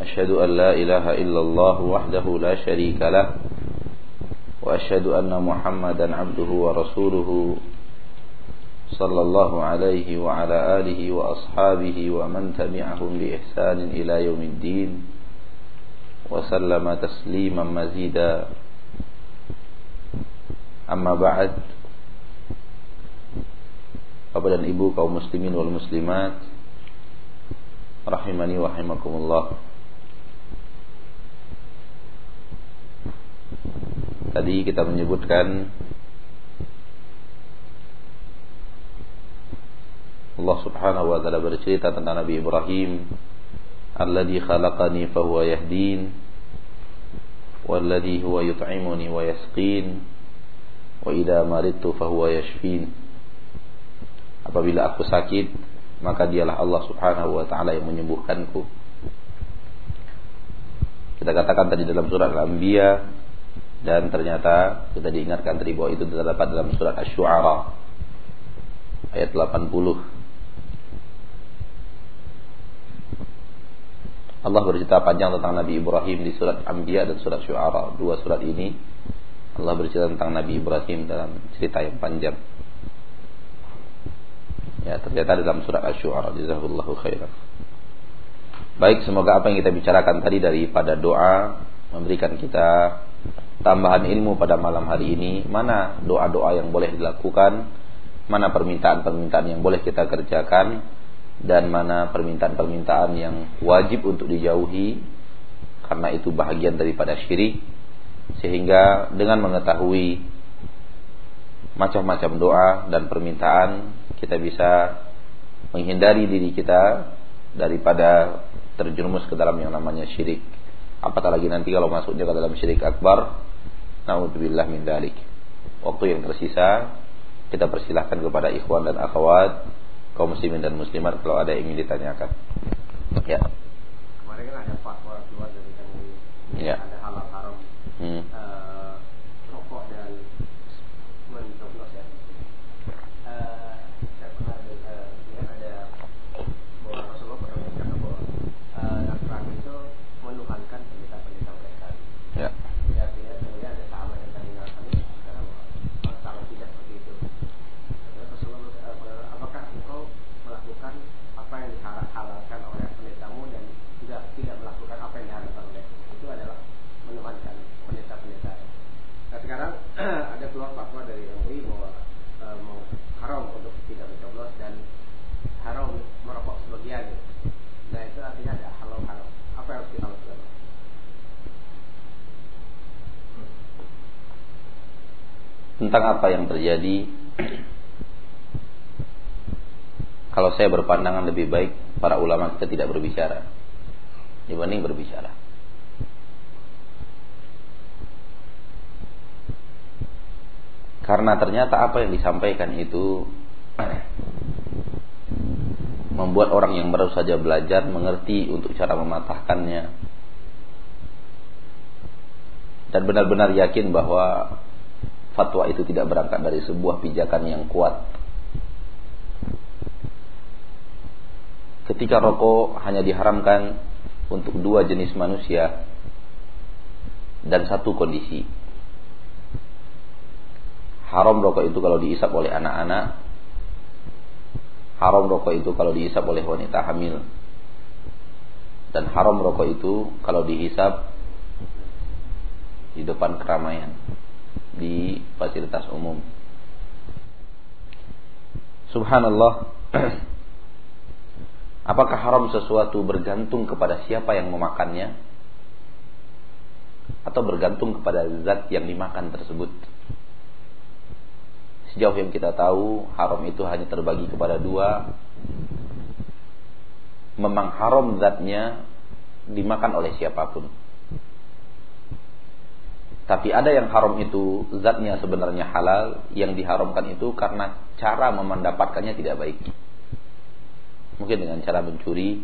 أشهد أن لا إله إلا الله وحده لا شريك له وأشهد أن محمدا عبده ورسوله صلى الله عليه وعلى آله وأصحابه ومن تبعهم بإحسان إلى يوم الدين وسلم تسليما مزيدا أما بعد Bapak dan Ibu kaum muslimin wal muslimat rahimakumullah. Tadi kita menyebutkan Allah Subhanahu wa taala bercerita tentang Nabi Ibrahim alladzi khalaqani fahuwa yahdin walladzi huwa yut'imuni wa yasqin wa idza maridtu fahuwa yashfin Apabila aku sakit, maka dialah Allah Subhanahu wa taala yang menyembuhkanku. Kita katakan tadi dalam surat Al-Anbiya dan ternyata kita diingatkan tadi bahwa itu terdapat dalam surat Asy-Syu'ara ayat 80. Allah bercerita panjang tentang Nabi Ibrahim di surat Anbiya dan surat Syu'ara. Dua surat ini Allah bercerita tentang Nabi Ibrahim dalam cerita yang panjang. Ya, ternyata dalam surat Asy-Syu'ara. Jazakallahu khairan. Baik, semoga apa yang kita bicarakan tadi daripada doa memberikan kita tambahan ilmu pada malam hari ini, mana doa-doa yang boleh dilakukan, mana permintaan-permintaan yang boleh kita kerjakan? Dan mana permintaan-permintaan yang wajib untuk dijauhi? Karena itu bahagian daripada syirik. Sehingga dengan mengetahui macam-macam doa dan permintaan kita bisa menghindari diri kita daripada terjerumus ke dalam yang namanya syirik. Apatah lagi nanti kalau masuknya ke dalam syirik akbar, naudzubillah min dalik. Waktu yang tersisa kita persilahkan kepada ikhwan dan akhwat kaum muslimin dan muslimat kalau ada yang ingin ditanyakan. Ya. Kemarin kan ada fatwa keluar dari kami. Ya. Ada halal haram. Hmm. Tentang apa yang terjadi. Kalau saya berpandangan lebih baik para ulama kita tidak berbicara. Dibanding berbicara. Karena ternyata apa yang disampaikan itu membuat orang yang baru saja belajar mengerti untuk cara mematahkannya. Dan benar-benar yakin bahwa fatwa itu tidak berangkat dari sebuah pijakan yang kuat. Ketika rokok hanya diharamkan untuk dua jenis manusia dan satu kondisi. Haram rokok itu kalau diisap oleh anak-anak. Haram rokok itu kalau dihisap oleh wanita hamil. Dan haram rokok itu kalau dihisap di depan keramaian di fasilitas umum. Subhanallah. Apakah haram sesuatu bergantung kepada siapa yang memakannya? Atau bergantung kepada zat yang dimakan tersebut? Sejauh yang kita tahu, haram itu hanya terbagi kepada dua. Memang haram zatnya dimakan oleh siapa pun. Tapi ada yang haram itu zatnya sebenarnya halal, yang diharamkan itu karena cara mendapatkannya tidak baik. Mungkin dengan cara mencuri,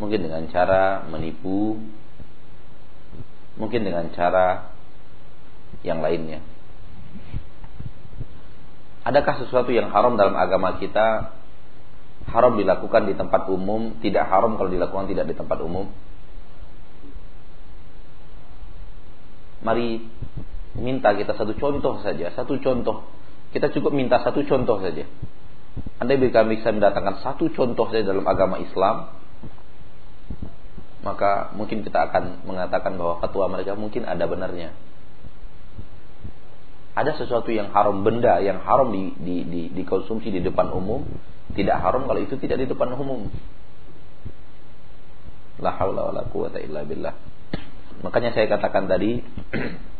mungkin dengan cara menipu, mungkin dengan cara yang lainnya. Adakah sesuatu yang haram dalam agama kita haram dilakukan di tempat umum, tidak haram kalau dilakukan tidak di tempat umum? Mari minta kita satu contoh saja, satu contoh. Kita cukup minta satu contoh saja. Anda bisa mendatangkan satu contoh saja dalam agama Islam, maka mungkin kita akan mengatakan bahwa fatwa mereka mungkin ada benarnya. Ada sesuatu yang haram benda yang haram di, di, di, dikonsumsi di depan umum tidak haram kalau itu tidak di depan umum. La haula wala quwata illa billah. Makanya saya katakan tadi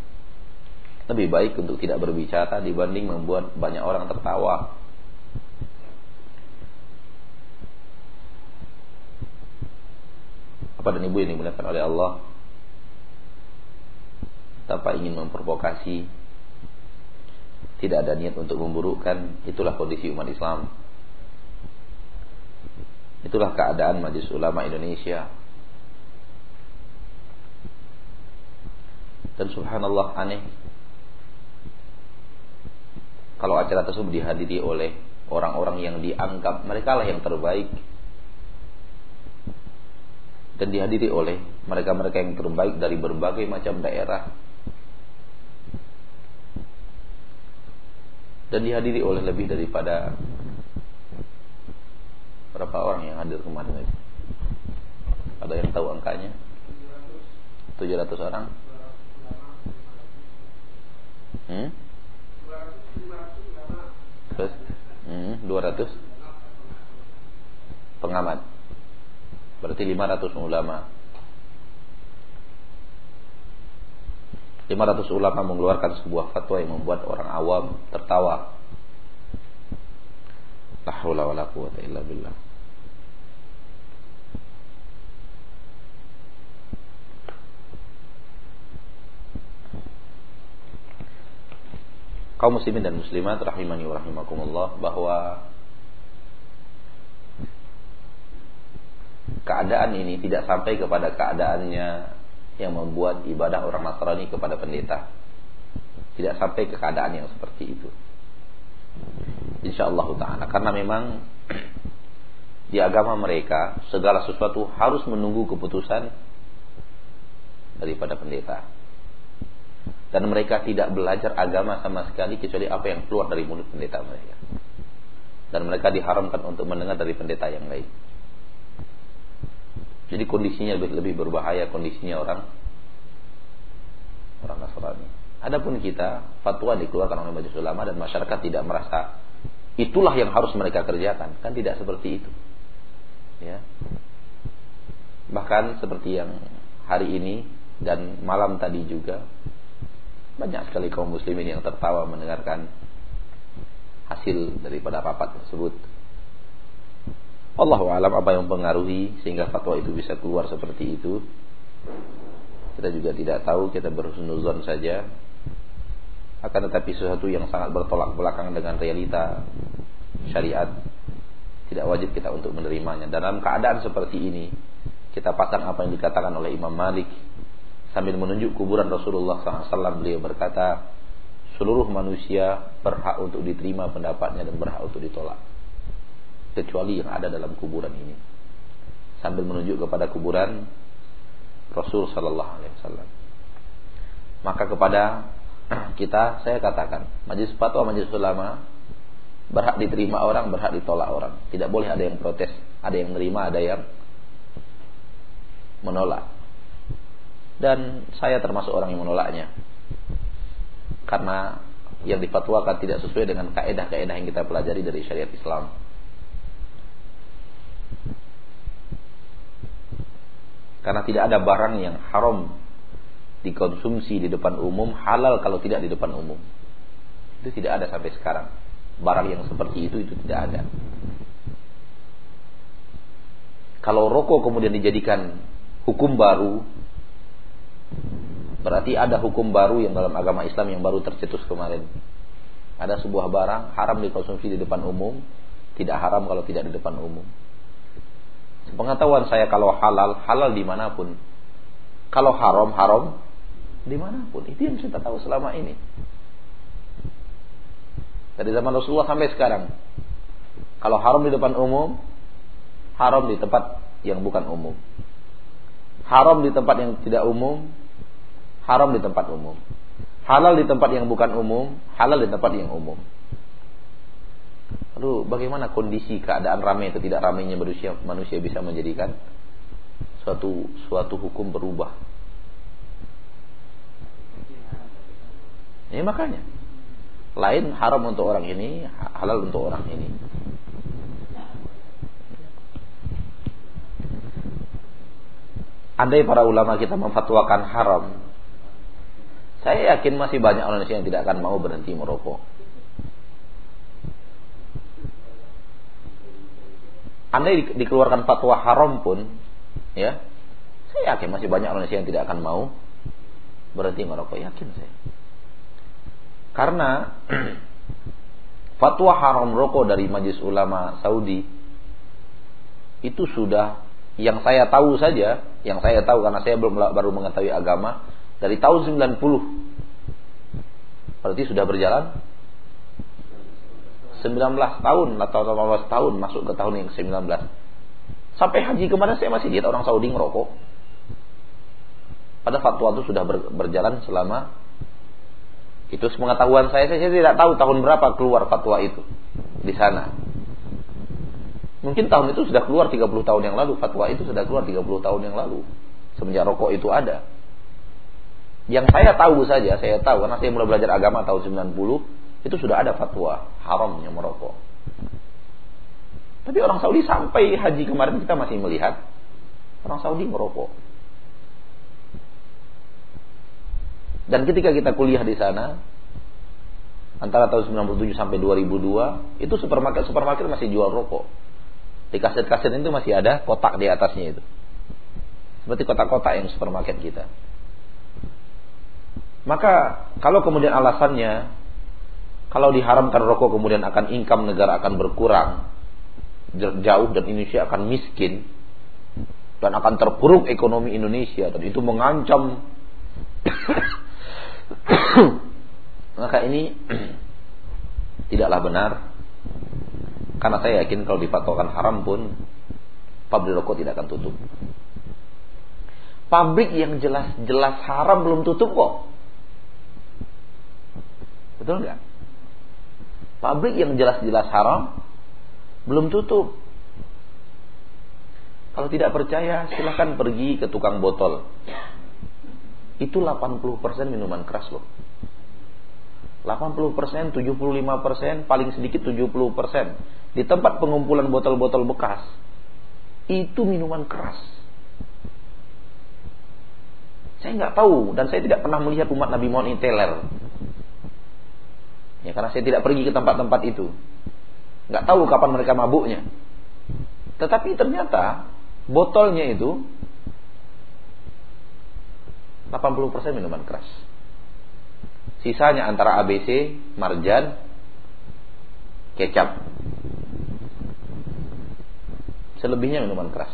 lebih baik untuk tidak berbicara dibanding membuat banyak orang tertawa. Apa dan ibu yang dimuliakan oleh Allah? Tanpa ingin memprovokasi tidak ada niat untuk memburukkan itulah kondisi umat Islam. Itulah keadaan Majelis Ulama Indonesia dan subhanallah aneh kalau acara tersebut dihadiri oleh orang-orang yang dianggap mereka lah yang terbaik dan dihadiri oleh mereka-mereka yang terbaik dari berbagai macam daerah dan dihadiri oleh lebih daripada berapa orang yang hadir kemarin? Ada yang tahu angkanya? 700 orang? Hmm? Terus? Hmm, 200 pengamat. Berarti 500 ulama. 500 ulama mengeluarkan sebuah fatwa yang membuat orang awam tertawa. La haula wala quwata illa billah. Kaum muslimin dan muslimat rahimani wa rahimakumullah bahwa keadaan ini tidak sampai kepada keadaannya yang membuat ibadah orang Nasrani kepada pendeta. Tidak sampai ke keadaan yang seperti itu. Insyaallah taala karena memang di agama mereka segala sesuatu harus menunggu keputusan daripada pendeta dan mereka tidak belajar agama sama sekali kecuali apa yang keluar dari mulut pendeta mereka. Dan mereka diharamkan untuk mendengar dari pendeta yang lain. Jadi kondisinya lebih lebih berbahaya kondisinya orang orang Nasrani. Adapun kita fatwa dikeluarkan oleh majelis ulama dan masyarakat tidak merasa itulah yang harus mereka kerjakan, kan tidak seperti itu. Ya. Bahkan seperti yang hari ini dan malam tadi juga banyak sekali kaum muslimin yang tertawa mendengarkan hasil daripada rapat tersebut. Allah alam apa yang mempengaruhi sehingga fatwa itu bisa keluar seperti itu. Kita juga tidak tahu, kita berhusnuzon saja. Akan tetapi sesuatu yang sangat bertolak belakang dengan realita syariat tidak wajib kita untuk menerimanya. Dalam keadaan seperti ini, kita pasang apa yang dikatakan oleh Imam Malik sambil menunjuk kuburan Rasulullah SAW beliau berkata seluruh manusia berhak untuk diterima pendapatnya dan berhak untuk ditolak kecuali yang ada dalam kuburan ini. Sambil menunjuk kepada kuburan Rasul Sallallahu Alaihi Wasallam. Maka kepada kita saya katakan majlis fatwa majlis ulama berhak diterima orang berhak ditolak orang. Tidak boleh ada yang protes ada yang menerima ada yang menolak dan saya termasuk orang yang menolaknya karena yang difatwakan tidak sesuai dengan kaedah-kaedah yang kita pelajari dari syariat Islam. Karena tidak ada barang yang haram dikonsumsi di depan umum halal kalau tidak di depan umum. Itu tidak ada sampai sekarang. Barang yang seperti itu itu tidak ada. Kalau rokok kemudian dijadikan hukum baru Berarti ada hukum baru yang dalam agama Islam yang baru tercetus kemarin. Ada sebuah barang haram dikonsumsi di depan umum, tidak haram kalau tidak di depan umum. Pengetahuan saya kalau halal, halal di mana pun. Kalau haram, haram di mana pun. Itu yang kita tahu selama ini. Dari zaman Rasulullah sampai sekarang. Kalau haram di depan umum, haram di tempat yang bukan umum. Haram di tempat yang tidak umum, haram di tempat umum. Halal di tempat yang bukan umum, halal di tempat yang umum. Lalu bagaimana kondisi keadaan ramai atau tidak ramainya manusia manusia bisa menjadikan suatu suatu hukum berubah? Ini makanya lain haram untuk orang ini, halal untuk orang ini. Andai para ulama kita memfatwakan haram, saya yakin masih banyak orang Indonesia yang tidak akan mau berhenti merokok. Andai dikeluarkan fatwa haram pun, ya, saya yakin masih banyak orang Indonesia yang tidak akan mau berhenti merokok. Yakin saya. Karena fatwa haram rokok dari Majelis Ulama Saudi itu sudah yang saya tahu saja, yang saya tahu karena saya belum baru mengetahui agama dari tahun 90. Berarti sudah berjalan 19 tahun atau 18 tahun masuk ke tahun yang ke-19. Sampai haji kemarin saya masih lihat orang Saudi ngerokok. Pada fatwa itu sudah berjalan selama itu sepengetahuan saya, saya tidak tahu tahun berapa keluar fatwa itu di sana. Mungkin tahun itu sudah keluar 30 tahun yang lalu, fatwa itu sudah keluar 30 tahun yang lalu. Semenjak rokok itu ada. Yang saya tahu saja, saya tahu karena saya mulai belajar agama tahun 90, itu sudah ada fatwa haramnya merokok. Tapi orang Saudi sampai haji kemarin kita masih melihat orang Saudi merokok. Dan ketika kita kuliah di sana antara tahun 97 sampai 2002 itu supermarket supermarket masih jual rokok. Di kaset-kaset itu masih ada kotak di atasnya itu. Seperti kotak-kotak yang supermarket kita. Maka kalau kemudian alasannya kalau diharamkan rokok kemudian akan income negara akan berkurang jauh dan Indonesia akan miskin dan akan terpuruk ekonomi Indonesia dan itu mengancam Maka ini tidaklah benar karena saya yakin kalau dipatokan haram pun pabrik rokok tidak akan tutup. Pabrik yang jelas-jelas haram belum tutup kok. Betul nggak? Pabrik yang jelas-jelas haram belum tutup. Kalau tidak percaya silahkan pergi ke tukang botol itu 80% minuman keras loh. 80%, 75%, paling sedikit 70%. Di tempat pengumpulan botol-botol bekas, itu minuman keras. Saya nggak tahu dan saya tidak pernah melihat umat Nabi Muhammad ini teler. Ya karena saya tidak pergi ke tempat-tempat itu. Nggak tahu kapan mereka mabuknya. Tetapi ternyata botolnya itu 80% minuman keras. Sisanya antara ABC, marjan, kecap. Selebihnya minuman keras.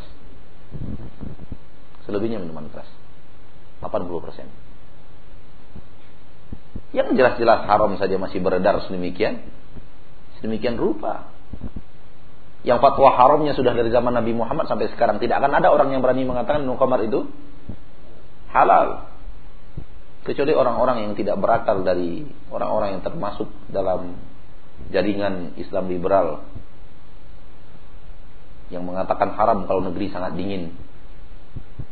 Selebihnya minuman keras. 80%. Yang jelas-jelas haram saja masih beredar sedemikian. Sedemikian rupa. Yang fatwa haramnya sudah dari zaman Nabi Muhammad sampai sekarang tidak akan ada orang yang berani mengatakan minum itu halal kecuali orang-orang yang tidak berakal dari orang-orang yang termasuk dalam jaringan Islam liberal yang mengatakan haram kalau negeri sangat dingin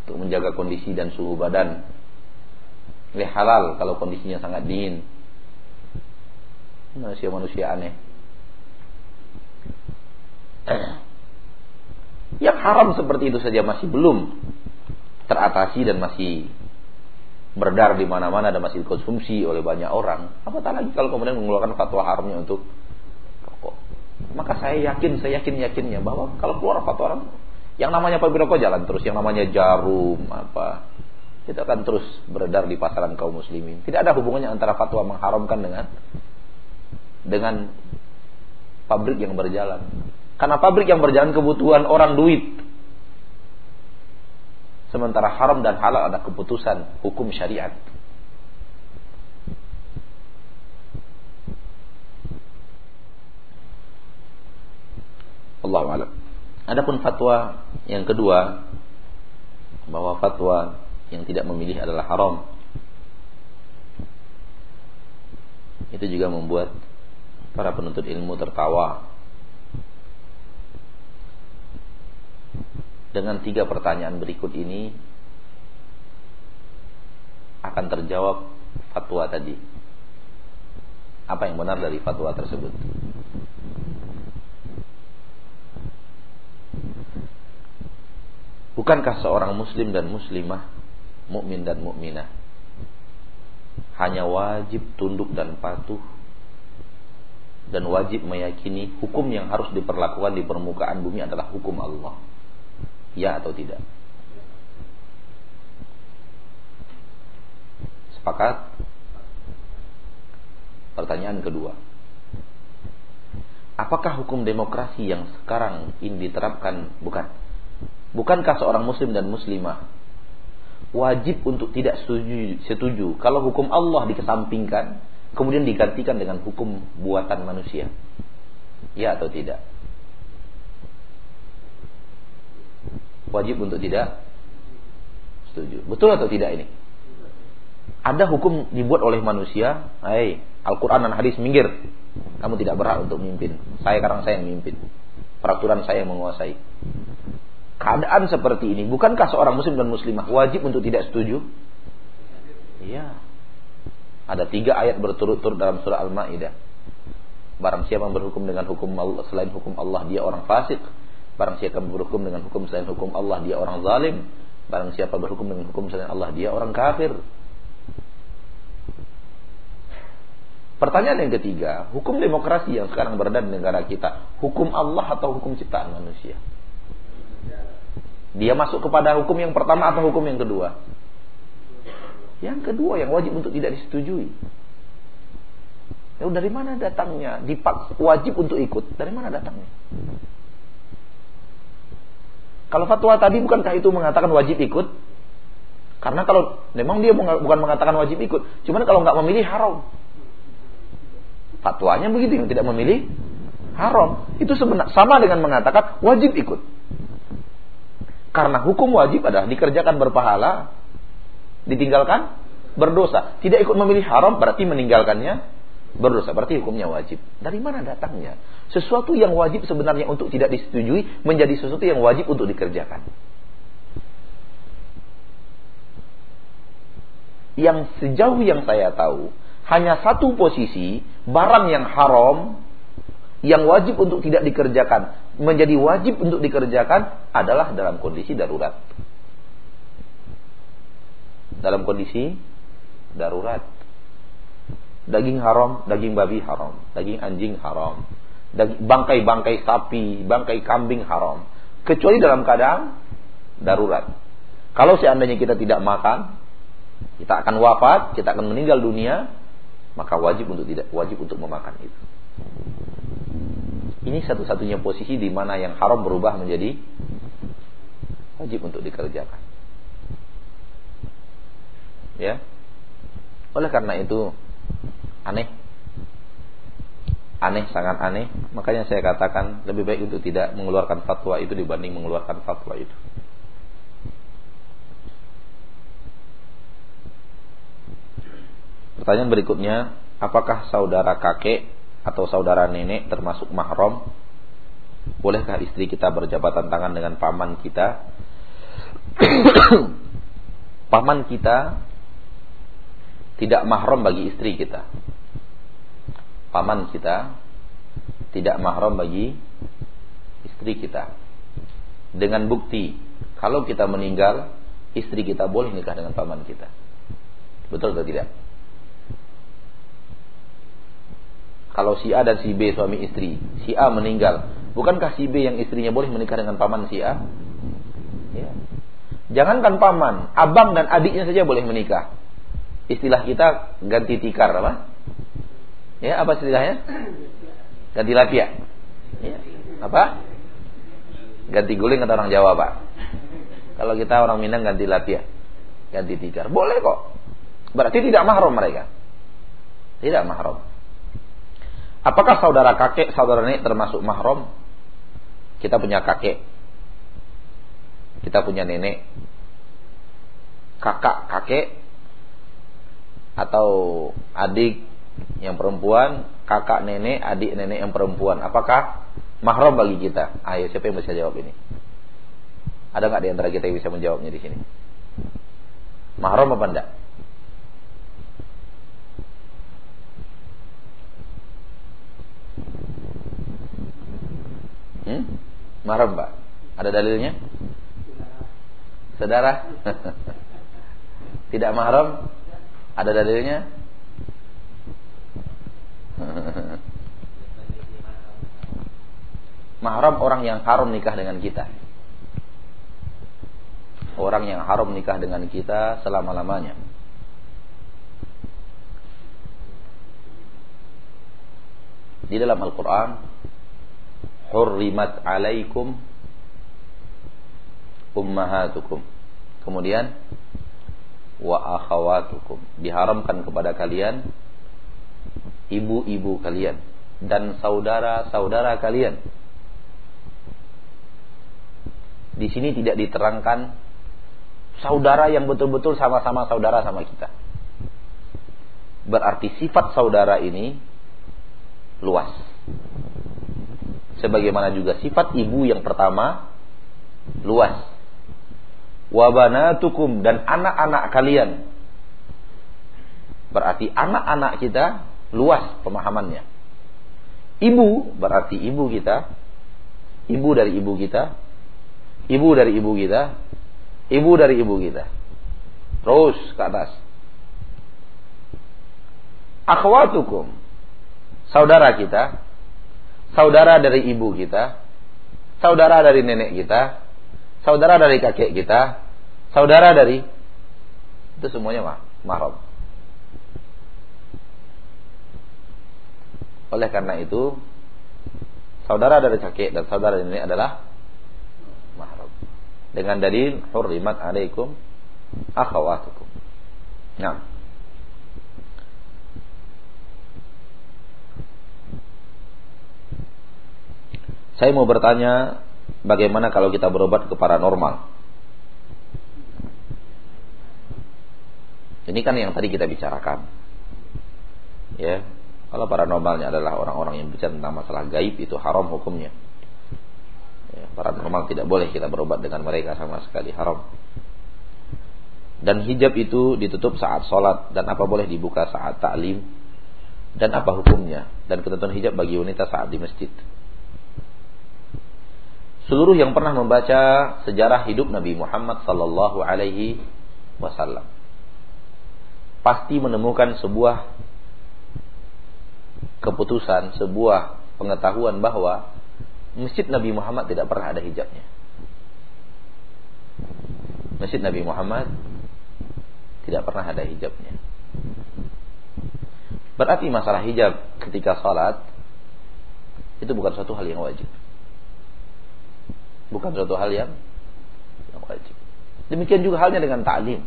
untuk menjaga kondisi dan suhu badan. Ini halal kalau kondisinya sangat dingin. Manusia-manusia aneh. Yang haram seperti itu saja masih belum teratasi dan masih beredar di mana-mana dan masih dikonsumsi oleh banyak orang. Apatah lagi kalau kemudian mengeluarkan fatwa haramnya untuk rokok. Maka saya yakin, saya yakin yakinnya bahwa kalau keluar fatwa haram, yang namanya pabrik rokok jalan terus, yang namanya jarum apa itu akan terus beredar di pasaran kaum muslimin. Tidak ada hubungannya antara fatwa mengharamkan dengan dengan pabrik yang berjalan. Karena pabrik yang berjalan kebutuhan orang duit. Sementara haram dan halal ada keputusan hukum syariat. Allah alam. Adapun fatwa yang kedua bahwa fatwa yang tidak memilih adalah haram. Itu juga membuat para penuntut ilmu tertawa. Dengan tiga pertanyaan berikut ini akan terjawab fatwa tadi. Apa yang benar dari fatwa tersebut? Bukankah seorang muslim dan muslimah, mukmin dan mukminah hanya wajib tunduk dan patuh dan wajib meyakini hukum yang harus diperlakukan di permukaan bumi adalah hukum Allah. Ya atau tidak? Sepakat? Pertanyaan kedua. Apakah hukum demokrasi yang sekarang ini diterapkan bukan Bukankah seorang muslim dan muslimah wajib untuk tidak setuju, setuju kalau hukum Allah dikesampingkan kemudian digantikan dengan hukum buatan manusia? Ya atau tidak? Wajib untuk tidak setuju. Betul atau tidak ini? Ada hukum dibuat oleh manusia, hai, Al-Quran dan hadis minggir. Kamu tidak berhak untuk memimpin. Saya sekarang saya yang memimpin. Peraturan saya yang menguasai keadaan seperti ini, bukankah seorang muslim dan muslimah wajib untuk tidak setuju? Iya. Ada tiga ayat berturut-turut dalam surah Al-Ma'idah. Barang siapa yang berhukum dengan hukum Allah, selain hukum Allah, dia orang fasik. Barang siapa berhukum dengan hukum selain hukum Allah, dia orang zalim. Barang siapa berhukum dengan hukum selain Allah, dia orang kafir. Pertanyaan yang ketiga, hukum demokrasi yang sekarang berada di negara kita, hukum Allah atau hukum ciptaan manusia? Dia masuk kepada hukum yang pertama atau hukum yang kedua? Yang kedua yang wajib untuk tidak disetujui. Ya, dari mana datangnya? Dipak wajib untuk ikut. Dari mana datangnya? Kalau fatwa tadi bukankah itu mengatakan wajib ikut? Karena kalau memang dia bukan mengatakan wajib ikut, cuman kalau nggak memilih haram. Fatwanya begitu yang tidak memilih haram. Itu sebenarnya sama dengan mengatakan wajib ikut. Karena hukum wajib adalah dikerjakan berpahala, ditinggalkan berdosa. Tidak ikut memilih haram berarti meninggalkannya berdosa. Berarti hukumnya wajib. Dari mana datangnya? Sesuatu yang wajib sebenarnya untuk tidak disetujui menjadi sesuatu yang wajib untuk dikerjakan. Yang sejauh yang saya tahu, hanya satu posisi barang yang haram yang wajib untuk tidak dikerjakan menjadi wajib untuk dikerjakan adalah dalam kondisi darurat. Dalam kondisi darurat. Daging haram, daging babi haram, daging anjing haram, bangkai-bangkai sapi, bangkai kambing haram. Kecuali dalam keadaan darurat. Kalau seandainya kita tidak makan, kita akan wafat, kita akan meninggal dunia, maka wajib untuk tidak wajib untuk memakan itu. Ini satu-satunya posisi di mana yang haram berubah menjadi wajib untuk dikerjakan. Ya. Oleh karena itu aneh. Aneh sangat aneh, makanya saya katakan lebih baik untuk tidak mengeluarkan fatwa itu dibanding mengeluarkan fatwa itu. Pertanyaan berikutnya, apakah saudara kakek atau saudara nenek termasuk mahram? Bolehkah istri kita berjabatan tangan dengan paman kita? paman kita tidak mahram bagi istri kita. Paman kita tidak mahram bagi istri kita. Dengan bukti kalau kita meninggal, istri kita boleh nikah dengan paman kita. Betul atau tidak? Kalau si A dan si B suami istri, si A meninggal, bukankah si B yang istrinya boleh menikah dengan paman si A? Ya. Jangankan paman, abang dan adiknya saja boleh menikah. Istilah kita ganti tikar apa? Ya, apa istilahnya? Ganti lapia. Ya. Apa? Ganti guling kata orang Jawa, Pak. Kalau kita orang Minang ganti lapia. Ganti tikar. Boleh kok. Berarti tidak mahram mereka. Tidak mahram. Apakah saudara kakek, saudara nenek termasuk mahram? Kita punya kakek, Kita punya nenek, kakak, kakek, atau adik yang perempuan, kakak nenek, adik nenek yang perempuan. Apakah mahram bagi kita? Ayo siapa yang bisa jawab ini? Ada nggak di antara kita yang bisa menjawabnya di sini? Mahram apa enggak? Hmm? Mahram Pak? Ada dalilnya? Saudara? Tidak mahram? Ada dalilnya? mahram orang yang haram nikah dengan kita. Orang yang haram nikah dengan kita selama-lamanya. Di dalam Al-Quran Hurrimat alaikum Ummahatukum Kemudian Wa akhawatukum Diharamkan kepada kalian Ibu-ibu kalian Dan saudara-saudara kalian Di sini tidak diterangkan saudara yang betul-betul sama-sama saudara sama kita. Berarti sifat saudara ini luas. Sebagaimana juga sifat ibu yang pertama luas. Wabanatukum dan anak-anak kalian. Berarti anak-anak kita luas pemahamannya. Ibu berarti ibu kita, ibu dari ibu kita, ibu dari ibu kita, ibu dari ibu kita. Terus ke atas. Akhwatukum. Saudara kita. Saudara dari ibu kita. Saudara dari nenek kita. Saudara dari kakek kita. Saudara dari itu semuanya mah mahram. Oleh karena itu saudara dari kakek dan saudara nenek adalah dengan dalil hurrimat alaikum akhawatukum. Nah. Saya mau bertanya bagaimana kalau kita berobat ke paranormal? Ini kan yang tadi kita bicarakan. Ya, kalau paranormalnya adalah orang-orang yang bicara tentang masalah gaib itu haram hukumnya. Ya, paranormal tidak boleh kita berobat dengan mereka sama sekali haram. Dan hijab itu ditutup saat sholat dan apa boleh dibuka saat taklim dan apa hukumnya dan ketentuan hijab bagi wanita saat di masjid. Seluruh yang pernah membaca sejarah hidup Nabi Muhammad sallallahu alaihi wasallam pasti menemukan sebuah keputusan, sebuah pengetahuan bahwa Masjid Nabi Muhammad tidak pernah ada hijabnya. Masjid Nabi Muhammad tidak pernah ada hijabnya. Berarti masalah hijab ketika salat itu bukan suatu hal yang wajib. Bukan suatu hal yang, yang wajib. Demikian juga halnya dengan taklim.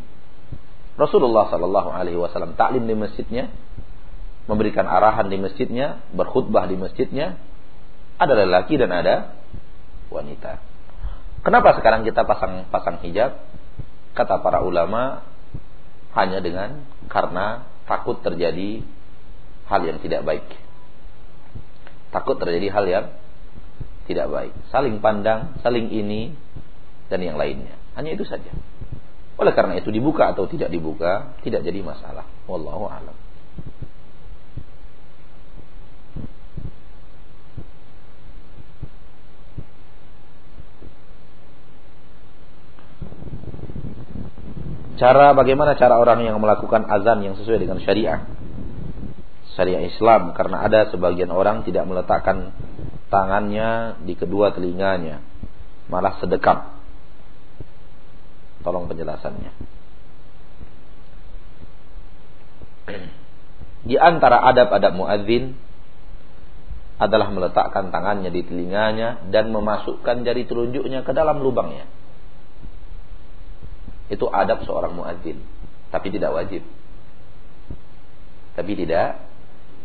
Rasulullah Shallallahu Alaihi Wasallam taklim di masjidnya, memberikan arahan di masjidnya, berkhutbah di masjidnya, ada lelaki dan ada wanita. Kenapa sekarang kita pasang pasang hijab? Kata para ulama hanya dengan karena takut terjadi hal yang tidak baik. Takut terjadi hal yang tidak baik. Saling pandang, saling ini dan yang lainnya. Hanya itu saja. Oleh karena itu dibuka atau tidak dibuka tidak jadi masalah. Wallahu a'lam. Cara bagaimana cara orang yang melakukan azan yang sesuai dengan syariah? Syariah Islam karena ada sebagian orang tidak meletakkan tangannya di kedua telinganya, malah sedekap. Tolong penjelasannya. Di antara adab-adab muadzin adalah meletakkan tangannya di telinganya dan memasukkan jari telunjuknya ke dalam lubangnya. Itu adab seorang muadzin, tapi tidak wajib. Tapi tidak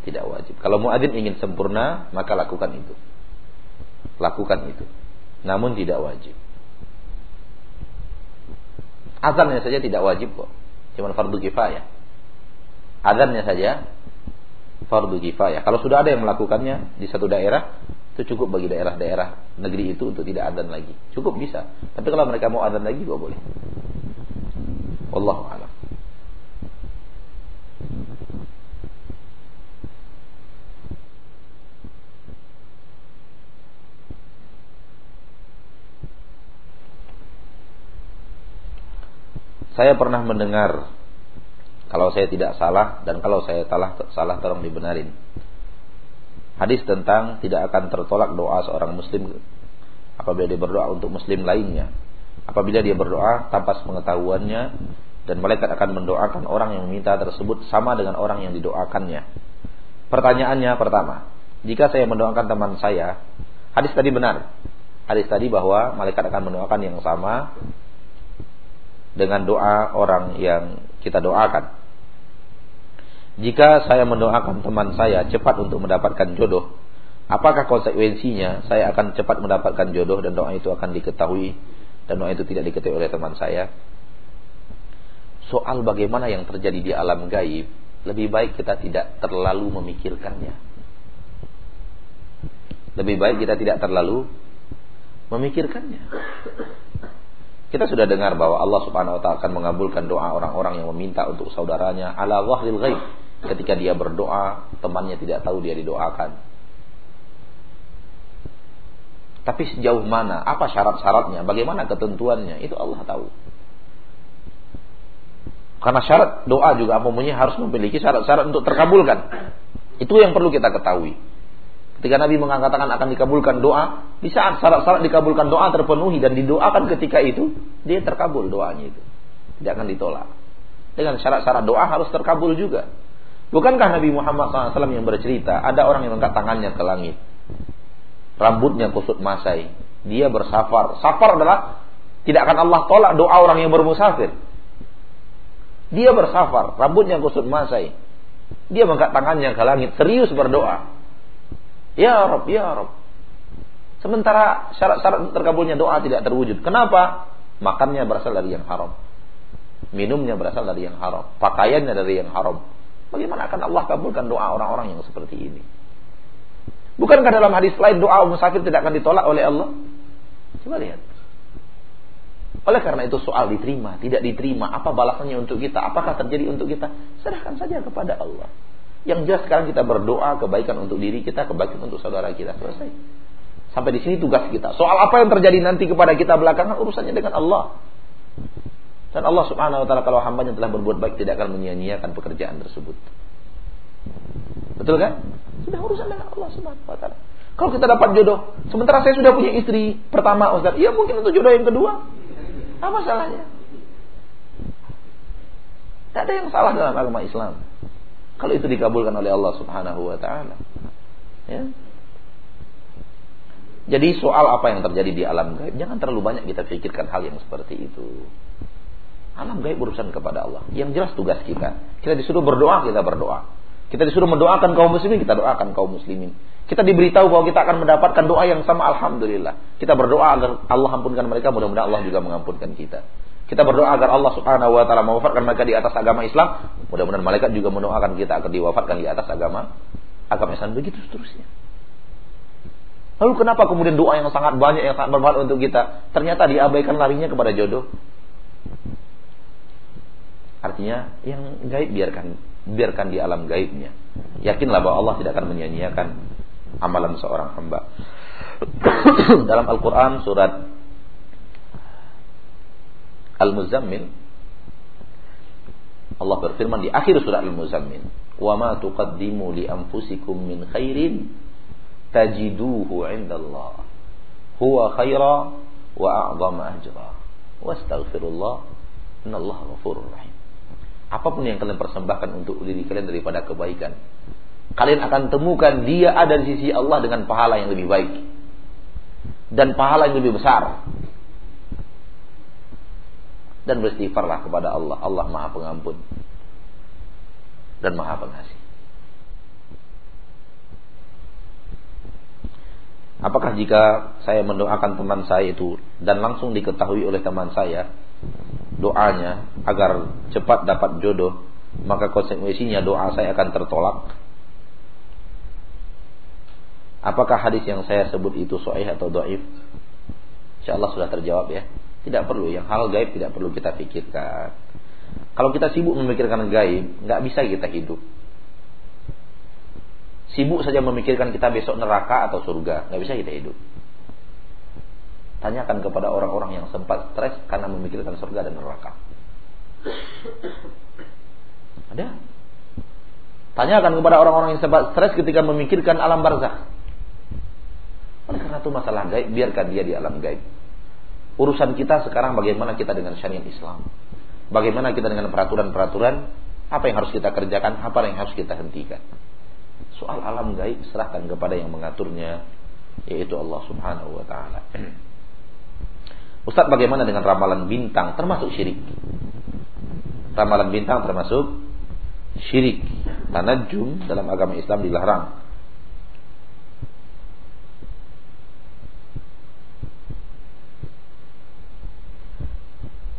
tidak wajib. Kalau muadzin ingin sempurna, maka lakukan itu. Lakukan itu. Namun tidak wajib. Azannya saja tidak wajib kok. Cuma fardu kifayah. Azannya saja fardu kifayah. Kalau sudah ada yang melakukannya di satu daerah, itu cukup bagi daerah-daerah negeri itu untuk tidak adzan lagi. Cukup bisa. Tapi kalau mereka mau adzan lagi juga boleh. Wallahu a'lam. Saya pernah mendengar kalau saya tidak salah dan kalau saya salah salah tolong dibenarin. Hadis tentang tidak akan tertolak doa seorang muslim apabila dia berdoa untuk muslim lainnya. Apabila dia berdoa tanpa pengetahuannya dan malaikat akan mendoakan orang yang meminta tersebut sama dengan orang yang didoakannya. Pertanyaannya pertama, jika saya mendoakan teman saya, hadis tadi benar. Hadis tadi bahwa malaikat akan mendoakan yang sama dengan doa orang yang kita doakan. Jika saya mendoakan teman saya cepat untuk mendapatkan jodoh, apakah konsekuensinya saya akan cepat mendapatkan jodoh dan doa itu akan diketahui dan doa itu tidak diketahui oleh teman saya? Soal bagaimana yang terjadi di alam gaib, lebih baik kita tidak terlalu memikirkannya. Lebih baik kita tidak terlalu memikirkannya. Kita sudah dengar bahwa Allah Subhanahu wa taala akan mengabulkan doa orang-orang yang meminta untuk saudaranya ala wahril ghaib. Ketika dia berdoa, temannya tidak tahu dia didoakan. Tapi sejauh mana, apa syarat-syaratnya, bagaimana ketentuannya, itu Allah tahu. Karena syarat doa juga umumnya harus memiliki syarat-syarat untuk terkabulkan. Itu yang perlu kita ketahui. Ketika Nabi mengatakan akan dikabulkan doa, di saat syarat-syarat dikabulkan doa terpenuhi dan didoakan ketika itu, dia terkabul doanya itu. Tidak akan ditolak. Dengan syarat-syarat doa harus terkabul juga. Bukankah Nabi Muhammad SAW yang bercerita, ada orang yang mengangkat tangannya ke langit. Rambutnya kusut masai. Dia bersafar. Safar adalah tidak akan Allah tolak doa orang yang bermusafir. Dia bersafar, rambutnya kusut masai. Dia mengangkat tangannya ke langit, serius berdoa. Ya Rob, ya Rob. Sementara syarat-syarat terkabulnya doa tidak terwujud. Kenapa? Makannya berasal dari yang haram. Minumnya berasal dari yang haram. Pakaiannya dari yang haram. Bagaimana akan Allah kabulkan doa orang-orang yang seperti ini? Bukankah dalam hadis lain doa musafir tidak akan ditolak oleh Allah? Coba lihat. Oleh karena itu soal diterima, tidak diterima, apa balasannya untuk kita? Apakah terjadi untuk kita? Serahkan saja kepada Allah. Yang jelas sekarang kita berdoa kebaikan untuk diri kita, kebaikan untuk saudara kita. Selesai. Sampai di sini tugas kita. Soal apa yang terjadi nanti kepada kita belakangan urusannya dengan Allah. Dan Allah Subhanahu wa taala kalau hambanya telah berbuat baik tidak akan menyia-nyiakan pekerjaan tersebut. Betul kan? Sudah urusan dengan Allah Subhanahu wa taala. Kalau kita dapat jodoh, sementara saya sudah punya istri pertama Ustaz, iya mungkin untuk jodoh yang kedua. Apa salahnya? Tidak ada yang salah dalam agama Islam. Kalau itu dikabulkan oleh Allah Subhanahu wa taala. Ya. Jadi soal apa yang terjadi di alam gaib, jangan terlalu banyak kita pikirkan hal yang seperti itu. Alam gaib urusan kepada Allah. Yang jelas tugas kita. Kita disuruh berdoa, kita berdoa. Kita disuruh mendoakan kaum muslimin, kita doakan kaum muslimin. Kita diberitahu bahwa kita akan mendapatkan doa yang sama, alhamdulillah. Kita berdoa agar Allah ampunkan mereka, mudah-mudahan Allah juga mengampunkan kita. Kita berdoa agar Allah Subhanahu wa taala mewafatkan mereka di atas agama Islam. Mudah-mudahan malaikat juga mendoakan kita agar diwafatkan di atas agama agama Islam begitu seterusnya. Lalu kenapa kemudian doa yang sangat banyak yang sangat bermanfaat untuk kita ternyata diabaikan larinya kepada jodoh? Artinya yang gaib biarkan biarkan di alam gaibnya. Yakinlah bahwa Allah tidak akan menyia-nyiakan amalan seorang hamba. Dalam Al-Qur'an surat Al-Muzammil Allah berfirman di akhir surat Al-Muzammil, "Wa ma tuqaddimu li anfusikum min khairin tajiduhu 'indallah. Huwa khaira wa a'zama ajra. Wastaghfirullah, innallaha ghafurur rahim." Apa pun yang kalian persembahkan untuk diri kalian daripada kebaikan, kalian akan temukan dia ada di sisi Allah dengan pahala yang lebih baik dan pahala yang lebih besar dan beristighfarlah kepada Allah. Allah Maha Pengampun dan Maha Pengasih. Apakah jika saya mendoakan teman saya itu dan langsung diketahui oleh teman saya doanya agar cepat dapat jodoh, maka konsekuensinya doa saya akan tertolak. Apakah hadis yang saya sebut itu sahih atau dhaif? Insyaallah sudah terjawab ya. Tidak perlu yang hal gaib tidak perlu kita pikirkan. Kalau kita sibuk memikirkan gaib, nggak bisa kita hidup. Sibuk saja memikirkan kita besok neraka atau surga, nggak bisa kita hidup. Tanyakan kepada orang-orang yang sempat stres karena memikirkan surga dan neraka. Ada. Tanyakan kepada orang-orang yang sempat stres ketika memikirkan alam barzakh. Oleh karena itu masalah gaib, biarkan dia di alam gaib. Urusan kita sekarang bagaimana kita dengan syariat Islam. Bagaimana kita dengan peraturan-peraturan, apa yang harus kita kerjakan, apa yang harus kita hentikan. Soal alam gaib serahkan kepada yang mengaturnya, yaitu Allah Subhanahu wa taala. Ustaz bagaimana dengan ramalan bintang termasuk syirik? Ramalan bintang termasuk syirik. Tanajum dalam agama Islam dilarang.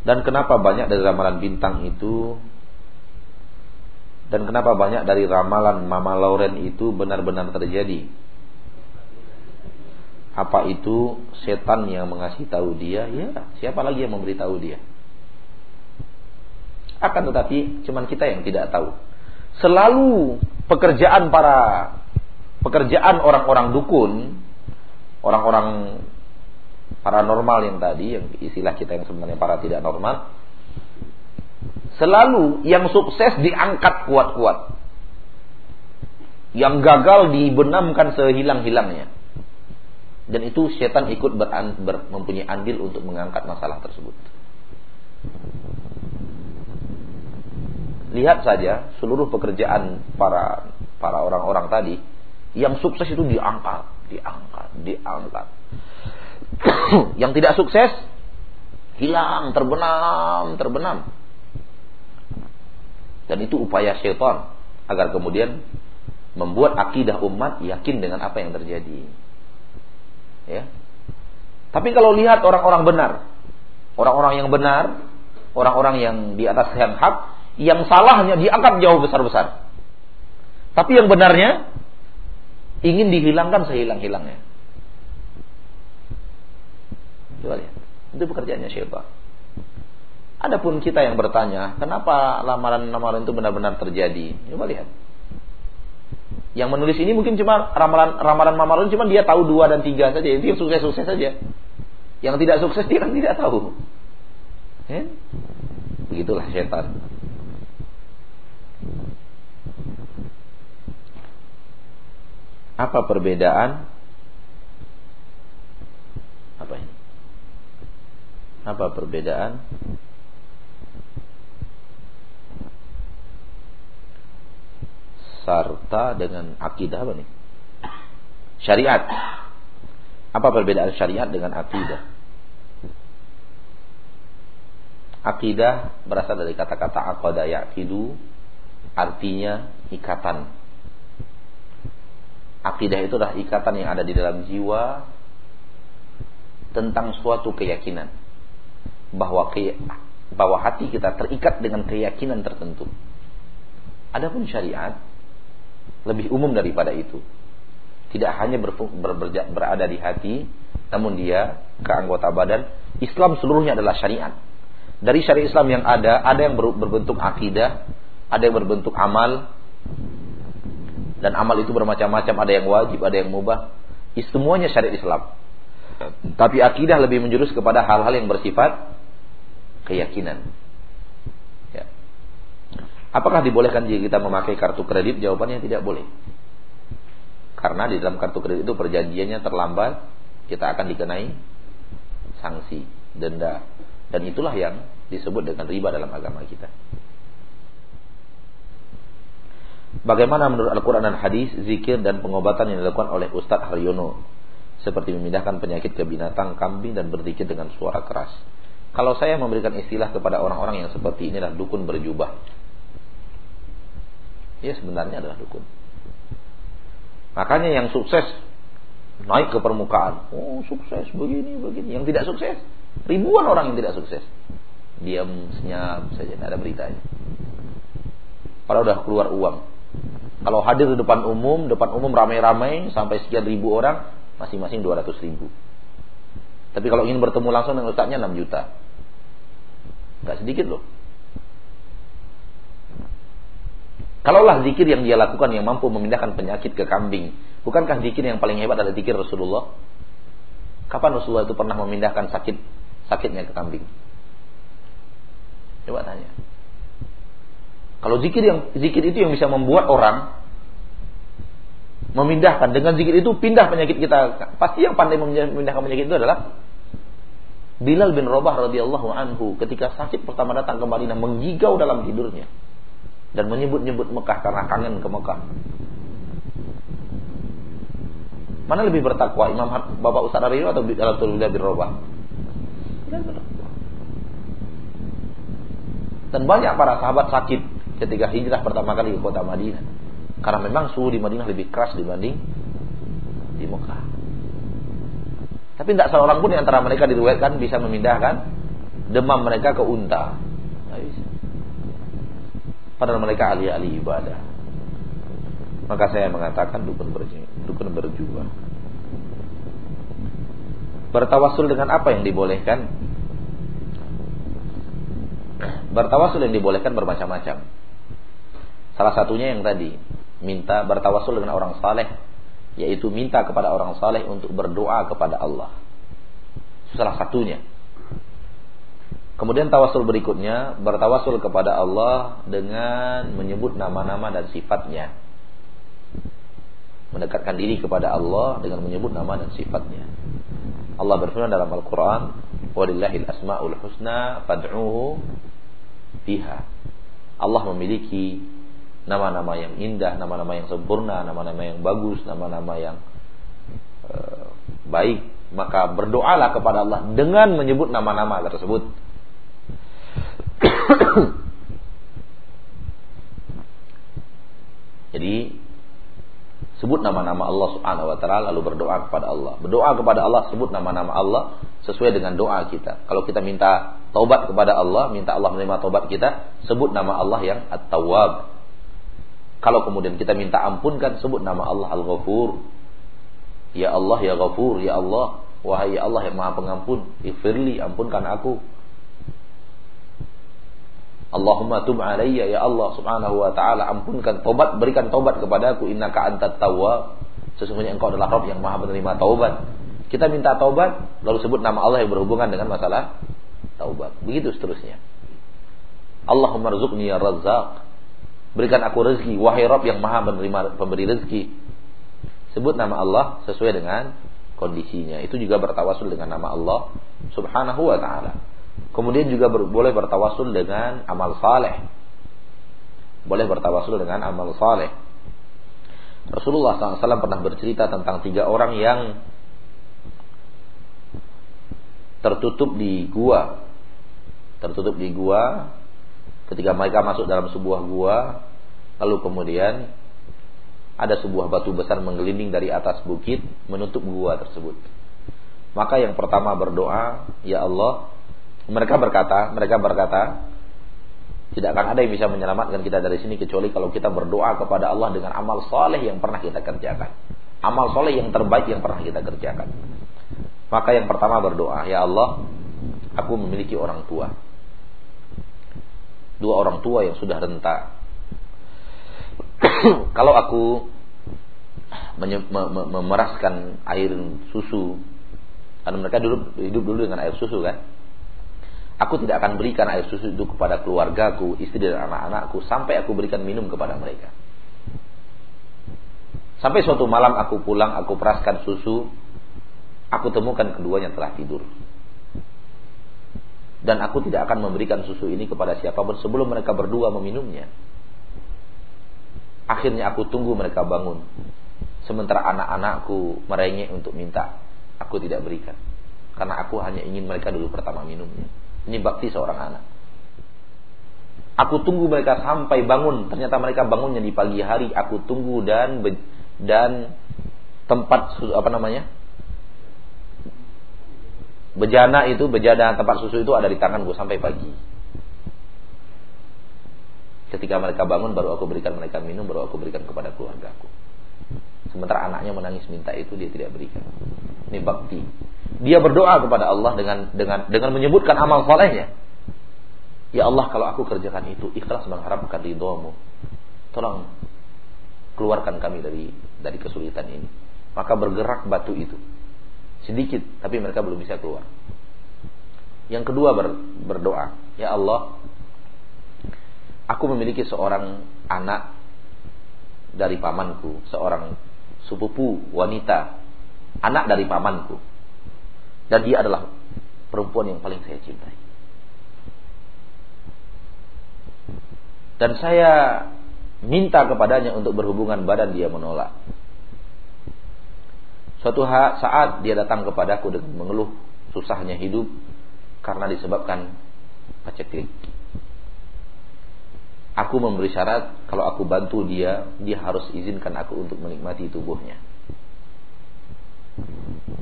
Dan kenapa banyak dari ramalan bintang itu dan kenapa banyak dari ramalan Mama Lauren itu benar-benar terjadi? Apa itu setan yang mengasih tahu dia? Ya, siapa lagi yang memberitahu dia? Akan tetapi cuman kita yang tidak tahu. Selalu pekerjaan para pekerjaan orang-orang dukun, orang-orang paranormal yang tadi, yang istilah kita yang sebenarnya para tidak normal, selalu yang sukses diangkat kuat-kuat. Yang gagal dibenamkan sehilang-hilangnya. Dan itu setan ikut beran, ber, mempunyai andil untuk mengangkat masalah tersebut. Lihat saja seluruh pekerjaan para para orang-orang tadi yang sukses itu diangkat, diangkat, diangkat. yang tidak sukses hilang, terbenam, terbenam. Dan itu upaya setan agar kemudian membuat akidah umat yakin dengan apa yang terjadi. Ya. Tapi kalau lihat orang-orang benar, orang-orang yang benar, orang-orang yang di atas yang hak, yang salahnya diangkat jauh besar-besar. Tapi yang benarnya ingin dihilangkan sehilang-hilangnya. Coba lihat. Itu pekerjaannya syaitan. Adapun kita yang bertanya, kenapa lamaran-lamaran itu benar-benar terjadi? Coba lihat. Yang menulis ini mungkin cuma ramalan ramalan ramalan cuma dia tahu dua dan tiga saja. Itu yang sukses-sukses saja. Yang tidak sukses dia kan tidak tahu. Ya? Begitulah setan. Apa perbedaan? Apa ini? Apa perbedaan sarta dengan akidah apa nih? Syariat. Apa perbedaan syariat dengan akidah? Akidah berasal dari kata-kata aqada yaqidu artinya ikatan. Akidah itu adalah ikatan yang ada di dalam jiwa tentang suatu keyakinan bahwa bahwa hati kita terikat dengan keyakinan tertentu. Adapun syariat lebih umum daripada itu. Tidak hanya ber, ber, ber, berada di hati, namun dia ke anggota badan. Islam seluruhnya adalah syariat. Dari syariat Islam yang ada, ada yang ber, berbentuk akidah, ada yang berbentuk amal, dan amal itu bermacam-macam, ada yang wajib, ada yang mubah. Semuanya syariat Islam. Tapi akidah lebih menjurus kepada hal-hal yang bersifat keyakinan. Apakah dibolehkan jika kita memakai kartu kredit? Jawabannya tidak boleh. Karena di dalam kartu kredit itu perjanjiannya terlambat, kita akan dikenai sanksi, denda. Dan itulah yang disebut dengan riba dalam agama kita. Bagaimana menurut Al-Quran dan Hadis zikir dan pengobatan yang dilakukan oleh Ustadz Haryono seperti memindahkan penyakit ke binatang, kambing dan berzikir dengan suara keras. Kalau saya memberikan istilah kepada orang-orang yang seperti inilah dukun berjubah ya sebenarnya adalah dukun. Makanya yang sukses naik ke permukaan. Oh, sukses begini begini. Yang tidak sukses ribuan orang yang tidak sukses. diam senyap saja, tidak ada beritanya. Kalau udah keluar uang. Kalau hadir di depan umum, depan umum ramai-ramai sampai sekian ribu orang, masing-masing 200 ribu. Tapi kalau ingin bertemu langsung dengan ustaznya 6 juta. Gak sedikit loh. Kalaulah zikir yang dia lakukan yang mampu memindahkan penyakit ke kambing, bukankah zikir yang paling hebat adalah zikir Rasulullah? Kapan Rasulullah itu pernah memindahkan sakit sakitnya ke kambing? Coba tanya. Kalau zikir yang zikir itu yang bisa membuat orang memindahkan dengan zikir itu pindah penyakit kita. Pasti yang pandai memindahkan penyakit itu adalah Bilal bin Rabah radhiyallahu anhu ketika sakit pertama datang ke Madinah menggigau dalam tidurnya dan menyebut-nyebut Mekah karena kangen ke Mekah. Mana lebih bertakwa Imam Bapak Ustaz Ariyo atau Bilal bin Rabah? Dan banyak para sahabat sakit ketika hijrah pertama kali ke kota Madinah. Karena memang suhu di Madinah lebih keras dibanding di Mekah. Tapi tidak seorang pun di antara mereka diriwayatkan bisa memindahkan demam mereka ke unta. Padahal mereka ahli-ahli ibadah. Maka saya mengatakan dukun berjuang. Dukun berjuang. Bertawasul dengan apa yang dibolehkan? Bertawasul yang dibolehkan bermacam-macam. Salah satunya yang tadi, minta bertawasul dengan orang saleh, yaitu minta kepada orang saleh untuk berdoa kepada Allah. Salah satunya. Kemudian tawasul berikutnya bertawasul kepada Allah dengan menyebut nama-nama dan sifatnya. Mendekatkan diri kepada Allah dengan menyebut nama dan sifatnya. Allah berfirman dalam Al-Qur'an, "Walillahil asmaul husna fad'uhu biha." Allah memiliki nama-nama yang indah, nama-nama yang sempurna, nama-nama yang bagus, nama-nama yang uh, baik, maka berdoalah kepada Allah dengan menyebut nama-nama tersebut. Jadi sebut nama-nama Allah Subhanahu wa taala lalu berdoa kepada Allah. Berdoa kepada Allah sebut nama-nama Allah sesuai dengan doa kita. Kalau kita minta taubat kepada Allah, minta Allah menerima taubat kita, sebut nama Allah yang At-Tawwab. Kalau kemudian kita minta ampunkan, sebut nama Allah Al-Ghafur. Ya Allah, ya Ghafur, ya Allah, wahai ya Allah yang Maha Pengampun, ighfirli, ampunkan aku. Allahumma tub alayya ya Allah subhanahu wa ta'ala ampunkan tobat berikan tobat kepadaku innaka antat tawwab. Sesungguhnya engkau adalah Rabb yang maha menerima taubat. Kita minta taubat lalu sebut nama Allah yang berhubungan dengan masalah taubat. Begitu seterusnya. Allahumma rzuqni ya razzaq berikan aku rezeki wahai Rabb yang maha menerima pemberi rezeki sebut nama Allah sesuai dengan kondisinya itu juga bertawasul dengan nama Allah subhanahu wa ta'ala Kemudian juga ber, boleh bertawasul dengan amal saleh. Boleh bertawasul dengan amal saleh. Rasulullah SAW pernah bercerita tentang tiga orang yang tertutup di gua. Tertutup di gua ketika mereka masuk dalam sebuah gua lalu kemudian ada sebuah batu besar menggelinding dari atas bukit menutup gua tersebut. Maka yang pertama berdoa, ya Allah, mereka berkata, mereka berkata, tidak akan ada yang bisa menyelamatkan kita dari sini kecuali kalau kita berdoa kepada Allah dengan amal soleh yang pernah kita kerjakan. Amal soleh yang terbaik yang pernah kita kerjakan. Maka yang pertama berdoa, ya Allah, aku memiliki orang tua. Dua orang tua yang sudah renta. kalau aku memeraskan air susu, karena mereka dulu hidup dulu dengan air susu kan, Aku tidak akan berikan air susu itu kepada keluargaku, istri dan anak-anakku sampai aku berikan minum kepada mereka. Sampai suatu malam aku pulang, aku peraskan susu, aku temukan keduanya telah tidur. Dan aku tidak akan memberikan susu ini kepada siapa pun sebelum mereka berdua meminumnya. Akhirnya aku tunggu mereka bangun. Sementara anak-anakku merengek untuk minta, aku tidak berikan. Karena aku hanya ingin mereka dulu pertama minumnya. Ini bakti seorang anak. Aku tunggu mereka sampai bangun. Ternyata mereka bangunnya di pagi hari. Aku tunggu dan dan tempat apa namanya? Bejana itu, bejana tempat susu itu ada di tanganku sampai pagi. Ketika mereka bangun baru aku berikan mereka minum, baru aku berikan kepada keluargaku. Sementara anaknya menangis minta itu dia tidak berikan. Ini bakti. Dia berdoa kepada Allah dengan dengan dengan menyebutkan amal solehnya. Ya Allah kalau aku kerjakan itu ikhlas mengharapkan ridhomu. Tolong keluarkan kami dari dari kesulitan ini. Maka bergerak batu itu. Sedikit tapi mereka belum bisa keluar. Yang kedua ber, berdoa, ya Allah, aku memiliki seorang anak dari pamanku, seorang sepupu wanita, anak dari pamanku. Dan dia adalah perempuan yang paling saya cintai. Dan saya minta kepadanya untuk berhubungan badan dia menolak. Suatu saat dia datang kepadaku dengan mengeluh susahnya hidup karena disebabkan paceklik. Aku memberi syarat kalau aku bantu dia, dia harus izinkan aku untuk menikmati tubuhnya.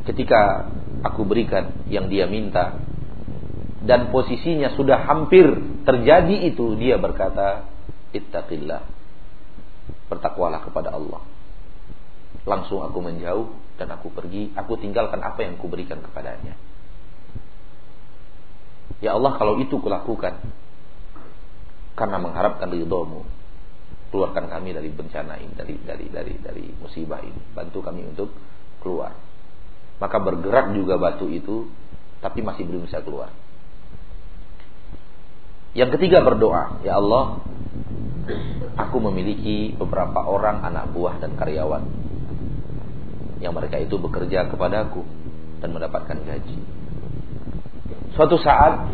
Ketika aku berikan yang dia minta dan posisinya sudah hampir terjadi itu, dia berkata, "Ittaqillah." Bertakwalah kepada Allah. Langsung aku menjauh dan aku pergi, aku tinggalkan apa yang kuberikan kepadanya. Ya Allah kalau itu kulakukan karena mengharapkan ridhomu keluarkan kami dari bencana ini dari dari dari dari musibah ini. Bantu kami untuk keluar. Maka bergerak juga batu itu tapi masih belum bisa keluar. Yang ketiga berdoa. Ya Allah aku memiliki beberapa orang anak buah dan karyawan yang mereka itu bekerja kepadaku dan mendapatkan gaji Suatu saat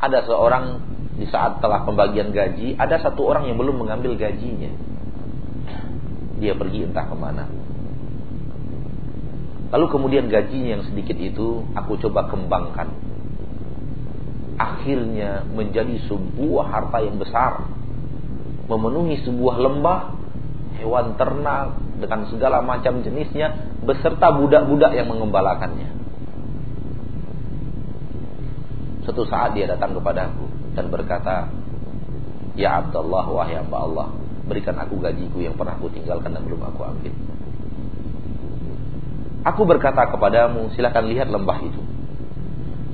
ada seorang di saat telah pembagian gaji, ada satu orang yang belum mengambil gajinya. Dia pergi entah ke mana. Lalu kemudian gajinya yang sedikit itu aku coba kembangkan. Akhirnya menjadi sebuah harta yang besar. Memenuhi sebuah lembah, hewan ternak dengan segala macam jenisnya beserta budak-budak yang mengembalakannya. Suatu saat dia datang kepadaku dan berkata, Ya Abdullah, wahai hamba Allah, berikan aku gajiku yang pernah aku tinggalkan dan belum aku ambil. Aku berkata kepadamu, silakan lihat lembah itu.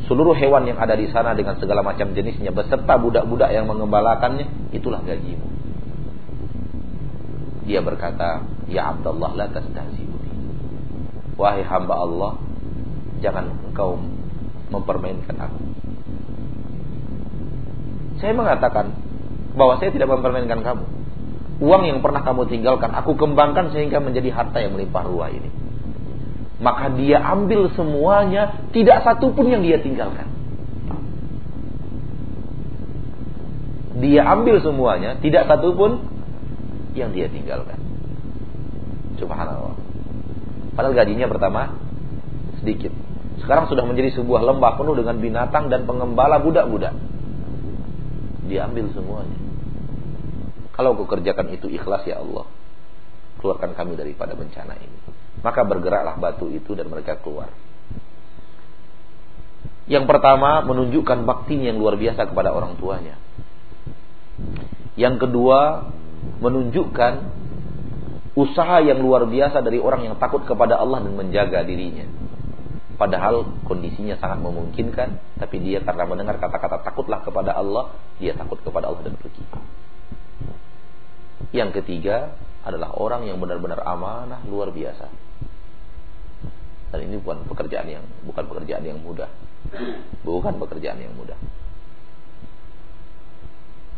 Seluruh hewan yang ada di sana dengan segala macam jenisnya beserta budak-budak yang mengembalakannya, itulah gajimu. Dia berkata, Ya Abdullah, la tastahzi'u Wahai hamba Allah, jangan engkau mempermainkan aku. Saya mengatakan bahwa saya tidak mempermainkan kamu. Uang yang pernah kamu tinggalkan, aku kembangkan sehingga menjadi harta yang melimpah ruah ini. Maka dia ambil semuanya, tidak satu pun yang dia tinggalkan. Dia ambil semuanya, tidak satu pun yang dia tinggalkan. Subhanallah. Padahal gajinya pertama sedikit. Sekarang sudah menjadi sebuah lembah penuh dengan binatang dan pengembala budak-budak diambil semuanya. Kalau kau kerjakan itu ikhlas ya Allah, keluarkan kami daripada bencana ini. Maka bergeraklah batu itu dan mereka keluar. Yang pertama menunjukkan bakti yang luar biasa kepada orang tuanya. Yang kedua menunjukkan usaha yang luar biasa dari orang yang takut kepada Allah dan menjaga dirinya. Padahal kondisinya sangat memungkinkan, tapi dia karena mendengar kata-kata takutlah kepada Allah, dia takut kepada Allah dan pergi. Yang ketiga adalah orang yang benar-benar amanah luar biasa. Dan ini bukan pekerjaan yang bukan pekerjaan yang mudah. Bukan pekerjaan yang mudah.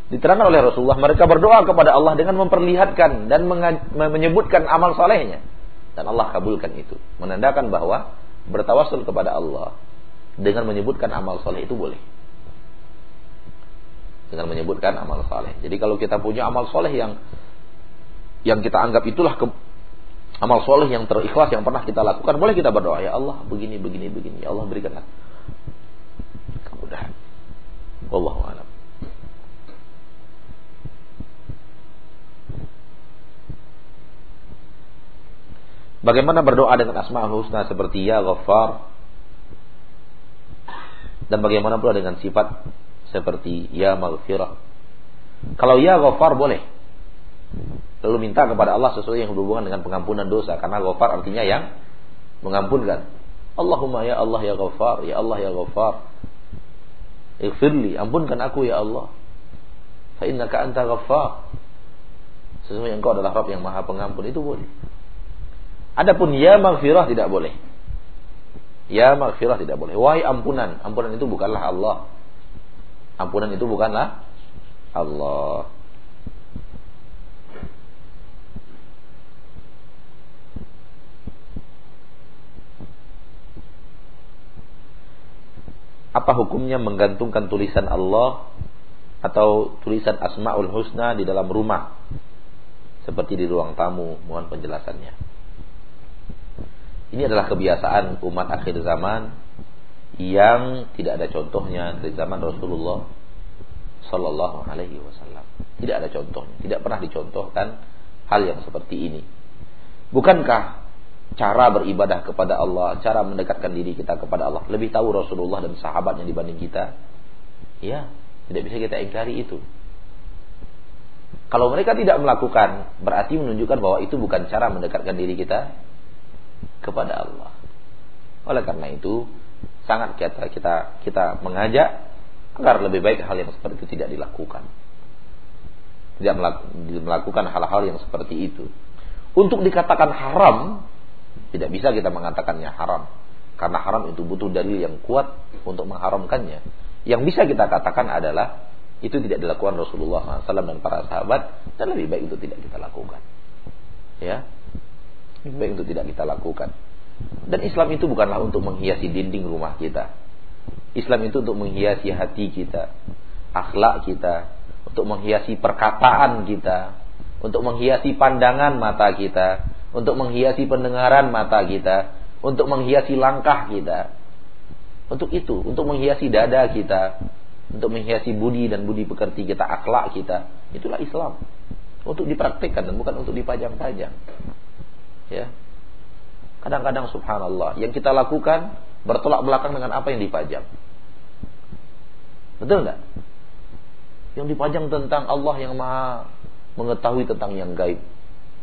Diterangkan oleh Rasulullah, mereka berdoa kepada Allah dengan memperlihatkan dan menyebutkan amal solehnya. Dan Allah kabulkan itu. Menandakan bahwa bertawasul kepada Allah dengan menyebutkan amal soleh itu boleh. Dengan menyebutkan amal soleh. Jadi kalau kita punya amal soleh yang yang kita anggap itulah ke, amal soleh yang terikhlas yang pernah kita lakukan, boleh kita berdoa ya Allah begini begini begini. Ya Allah berikanlah kemudahan. Wallahu a'lam. Bagaimana berdoa dengan asma'ul husna seperti ya ghaffar dan bagaimana pula dengan sifat seperti ya maghfirah Kalau ya ghafar boleh. Lalu minta kepada Allah sesuatu yang berhubungan dengan pengampunan dosa karena ghafar artinya yang mengampunkan. Allahumma ya Allah ya ghafar, ya Allah ya ghafar. Ighfirli, ampunkan aku ya Allah. Fa innaka anta ghaffar. Sesungguhnya engkau adalah Rabb yang Maha Pengampun itu boleh. Adapun ya maghfirah tidak boleh. Ya maghfirah tidak boleh. Wahai ampunan, ampunan itu bukanlah Allah. Ampunan itu bukanlah Allah. Apa hukumnya menggantungkan tulisan Allah atau tulisan Asmaul Husna di dalam rumah? Seperti di ruang tamu, mohon penjelasannya. Ini adalah kebiasaan umat akhir zaman yang tidak ada contohnya dari zaman Rasulullah Sallallahu Alaihi Wasallam. Tidak ada contohnya, tidak pernah dicontohkan hal yang seperti ini. Bukankah cara beribadah kepada Allah, cara mendekatkan diri kita kepada Allah lebih tahu Rasulullah dan sahabatnya dibanding kita? Ya, tidak bisa kita ingkari itu. Kalau mereka tidak melakukan, berarti menunjukkan bahwa itu bukan cara mendekatkan diri kita kepada Allah. Oleh karena itu, sangat kita kita kita mengajak agar lebih baik hal yang seperti itu tidak dilakukan. Tidak melakukan hal-hal yang seperti itu. Untuk dikatakan haram, tidak bisa kita mengatakannya haram. Karena haram itu butuh dalil yang kuat untuk mengharamkannya. Yang bisa kita katakan adalah itu tidak dilakukan Rasulullah SAW dan para sahabat dan lebih baik itu tidak kita lakukan. Ya, baik itu tidak kita lakukan. Dan Islam itu bukanlah untuk menghiasi dinding rumah kita. Islam itu untuk menghiasi hati kita, akhlak kita, untuk menghiasi perkataan kita, untuk menghiasi pandangan mata kita, untuk menghiasi pendengaran mata kita, untuk menghiasi langkah kita. Untuk itu, untuk menghiasi dada kita, untuk menghiasi budi dan budi pekerti kita, akhlak kita. Itulah Islam. Untuk dipraktikkan dan bukan untuk dipajang-pajang. Ya, Kadang-kadang subhanallah yang kita lakukan bertolak belakang dengan apa yang dipajang. Betul nggak? Yang dipajang tentang Allah yang maha mengetahui tentang yang gaib.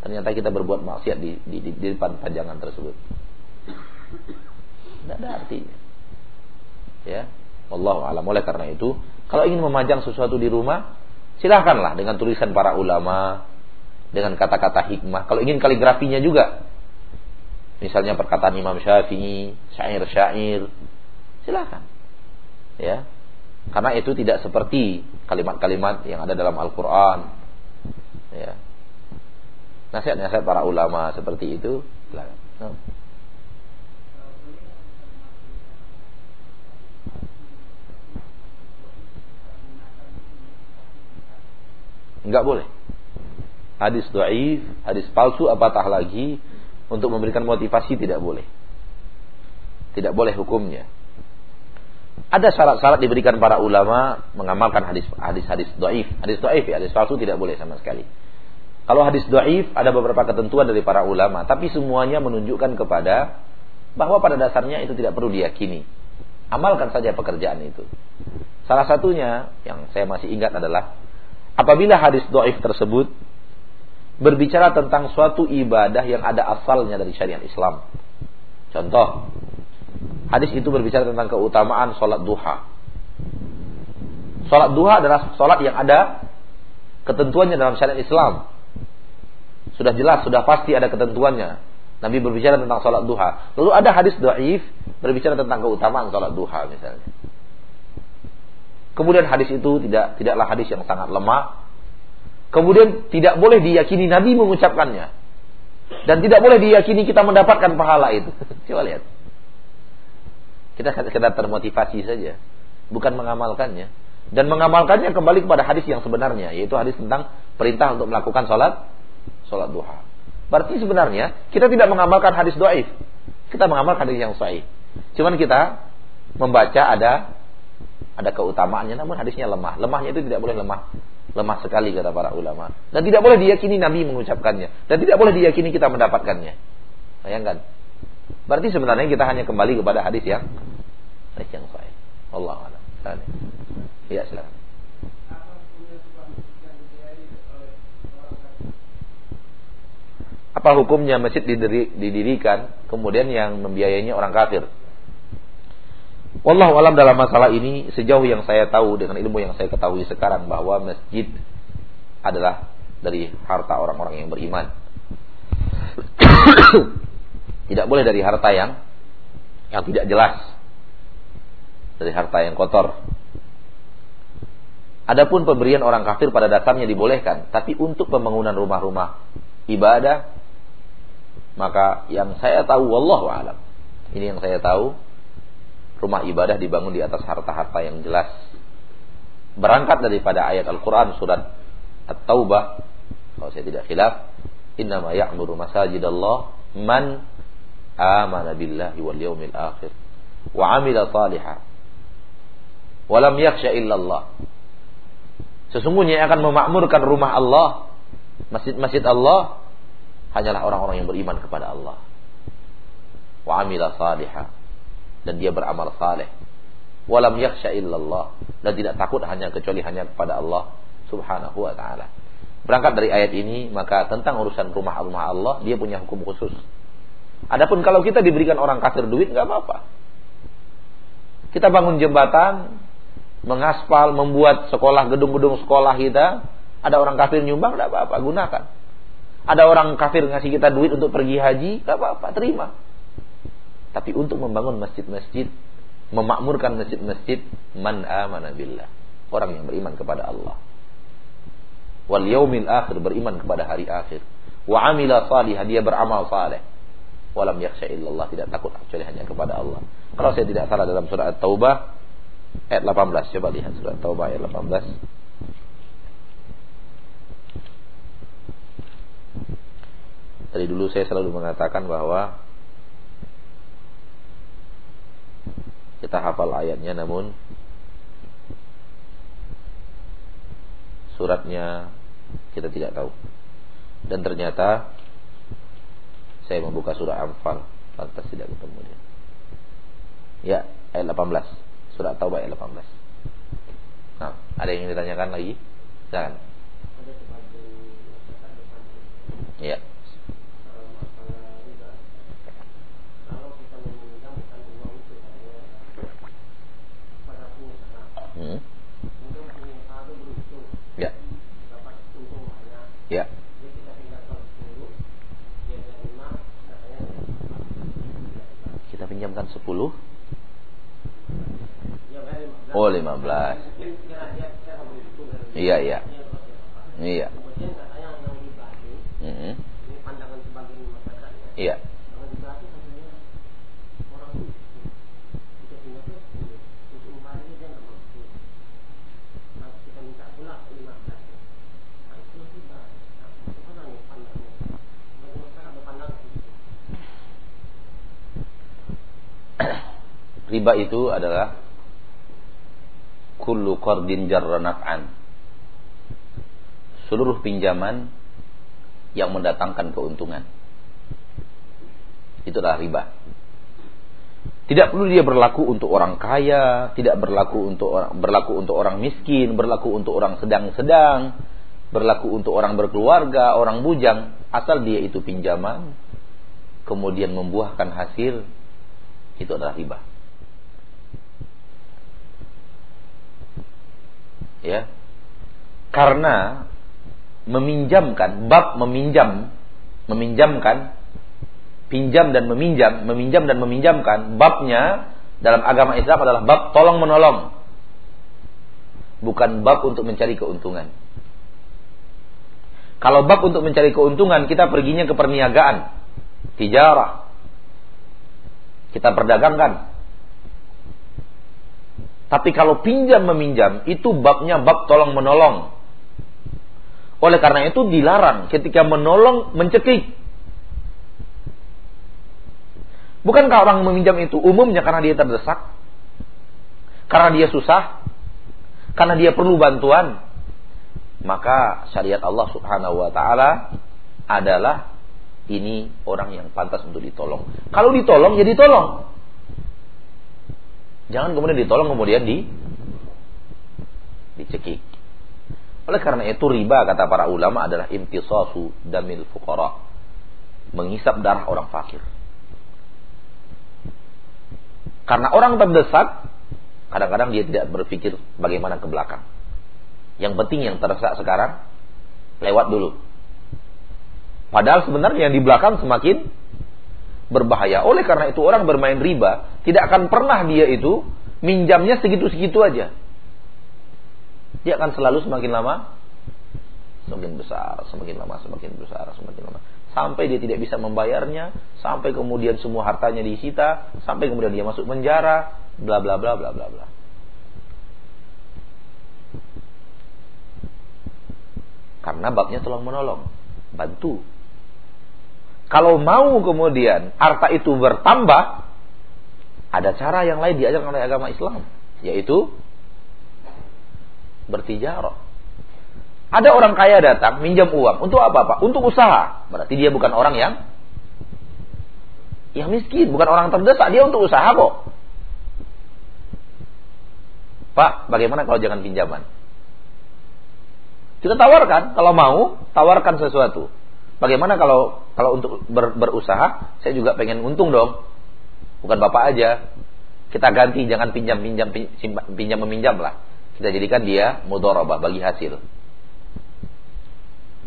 Ternyata kita berbuat maksiat di, di, di, di depan pajangan tersebut. Tidak ada artinya. Ya, Allah alam. Oleh karena itu, kalau ingin memajang sesuatu di rumah, silahkanlah dengan tulisan para ulama, dengan kata-kata hikmah. Kalau ingin kaligrafinya juga, misalnya perkataan Imam Syafi'i, syair-syair, silakan. Ya. Karena itu tidak seperti kalimat-kalimat yang ada dalam Al-Qur'an. Ya. Nasihat-nasihat para ulama seperti itu, silakan. Enggak boleh. Hadis dhaif, hadis palsu apatah lagi untuk memberikan motivasi tidak boleh. Tidak boleh hukumnya. Ada syarat-syarat diberikan para ulama mengamalkan hadis hadis hadis hadis doif ya, hadis palsu tidak boleh sama sekali. Kalau hadis doif ada beberapa ketentuan dari para ulama, tapi semuanya menunjukkan kepada bahwa pada dasarnya itu tidak perlu diyakini. Amalkan saja pekerjaan itu. Salah satunya yang saya masih ingat adalah apabila hadis doif tersebut berbicara tentang suatu ibadah yang ada asalnya dari syariat Islam. Contoh, hadis itu berbicara tentang keutamaan sholat duha. Sholat duha adalah sholat yang ada ketentuannya dalam syariat Islam. Sudah jelas, sudah pasti ada ketentuannya. Nabi berbicara tentang sholat duha. Lalu ada hadis doif berbicara tentang keutamaan sholat duha misalnya. Kemudian hadis itu tidak tidaklah hadis yang sangat lemah, Kemudian tidak boleh diyakini Nabi mengucapkannya. Dan tidak boleh diyakini kita mendapatkan pahala itu. Coba lihat. Kita sekedar termotivasi saja. Bukan mengamalkannya. Dan mengamalkannya kembali kepada hadis yang sebenarnya. Yaitu hadis tentang perintah untuk melakukan sholat. Sholat duha. Berarti sebenarnya kita tidak mengamalkan hadis doaif. Kita mengamalkan hadis yang sahih. Cuman kita membaca ada ada keutamaannya namun hadisnya lemah. Lemahnya itu tidak boleh lemah lemah sekali kata para ulama. Dan tidak boleh diyakini Nabi mengucapkannya. Dan tidak boleh diyakini kita mendapatkannya. Bayangkan. Berarti sebenarnya kita hanya kembali kepada hadis yang hadis yang sahih. Allah Allah. Ya silakan. Apa hukumnya masjid didirikan kemudian yang membiayainya orang kafir? Wallahu alam dalam masalah ini sejauh yang saya tahu dengan ilmu yang saya ketahui sekarang bahwa masjid adalah dari harta orang-orang yang beriman. tidak boleh dari harta yang yang tidak jelas. Dari harta yang kotor. Adapun pemberian orang kafir pada dasarnya dibolehkan, tapi untuk pembangunan rumah-rumah ibadah maka yang saya tahu wallahu alam. Ini yang saya tahu rumah ibadah dibangun di atas harta-harta yang jelas. Berangkat daripada ayat Al-Qur'an surat At-Taubah kalau saya tidak khilaf, innama ya'muru masajidallah man amana billahi wal yawmil akhir wa amila salihah wa lam yakhsha illallah. Sesungguhnya yang akan memakmurkan rumah Allah, masjid-masjid Allah hanyalah orang-orang yang beriman kepada Allah. Wa amila salihah dan dia beramal saleh. Walam yakhsha illallah dan tidak takut hanya kecuali hanya kepada Allah Subhanahu wa taala. Berangkat dari ayat ini maka tentang urusan rumah-rumah Allah dia punya hukum khusus. Adapun kalau kita diberikan orang kafir duit nggak apa-apa. Kita bangun jembatan, mengaspal, membuat sekolah gedung-gedung sekolah kita, ada orang kafir nyumbang nggak apa-apa, gunakan. Ada orang kafir ngasih kita duit untuk pergi haji, gak apa-apa, terima. Tapi untuk membangun masjid-masjid, memakmurkan masjid-masjid, man amana billah. Orang yang beriman kepada Allah. Wal yaumil akhir, beriman kepada hari akhir. Wa amila salih, dia beramal saleh. Walam yakhsha illallah, tidak takut kecuali hanya kepada Allah. Kalau saya tidak salah dalam surah At-Taubah, ayat 18. Coba lihat surah At-Taubah ayat 18. Dari dulu saya selalu mengatakan bahwa kita hafal ayatnya namun suratnya kita tidak tahu. Dan ternyata saya membuka surah Anfal lantas tidak ketemu dia. Ya, ayat 18. Surat Taubah ayat 18. Nah, ada yang ingin ditanyakan lagi? Jangan. Ya. Hmm. Ya. Ya. Kita pinjamkan 10 Oh 15 Iya iya Iya -hmm. Iya riba itu adalah kullu qardin jarra naf'an. Seluruh pinjaman yang mendatangkan keuntungan. Itulah riba. Tidak perlu dia berlaku untuk orang kaya, tidak berlaku untuk orang berlaku untuk orang miskin, berlaku untuk orang sedang-sedang, berlaku untuk orang berkeluarga, orang bujang, asal dia itu pinjaman kemudian membuahkan hasil itu adalah riba. Ya. Karena meminjamkan bab meminjam meminjamkan pinjam dan meminjam meminjam dan meminjamkan babnya dalam agama Islam adalah bab tolong menolong. Bukan bab untuk mencari keuntungan. Kalau bab untuk mencari keuntungan kita perginya ke perniagaan. Tijarah. Kita perdagangkan tapi kalau pinjam meminjam itu babnya bab tolong menolong. Oleh karena itu dilarang ketika menolong mencekik. Bukankah orang meminjam itu umumnya karena dia terdesak? Karena dia susah? Karena dia perlu bantuan? Maka syariat Allah Subhanahu wa taala adalah ini orang yang pantas untuk ditolong. Kalau ditolong ya ditolong. Jangan kemudian ditolong kemudian di dicekik. Oleh karena itu riba kata para ulama adalah imtisasu damil fuqara. menghisap darah orang fakir. Karena orang terdesak, kadang-kadang dia tidak berpikir bagaimana ke belakang. Yang penting yang terdesak sekarang, lewat dulu. Padahal sebenarnya yang di belakang semakin berbahaya. Oleh karena itu orang bermain riba, tidak akan pernah dia itu minjamnya segitu-segitu aja. Dia akan selalu semakin lama semakin besar, semakin lama semakin besar, semakin lama sampai dia tidak bisa membayarnya, sampai kemudian semua hartanya disita, sampai kemudian dia masuk penjara, bla bla bla bla bla bla. Karena babnya tolong menolong, bantu. Kalau mau kemudian harta itu bertambah, ada cara yang lain diajarkan oleh agama Islam, yaitu bertijarah. Ada orang kaya datang minjam uang untuk apa Pak? Untuk usaha. Berarti dia bukan orang yang yang miskin, bukan orang terdesak, dia untuk usaha kok. Pak, bagaimana kalau jangan pinjaman? Kita tawarkan, kalau mau, tawarkan sesuatu. Bagaimana kalau kalau untuk ber, berusaha, saya juga pengen untung dong. Bukan Bapak aja. Kita ganti jangan pinjam pinjam pinjam meminjam lah. Kita jadikan dia mudharabah bagi hasil.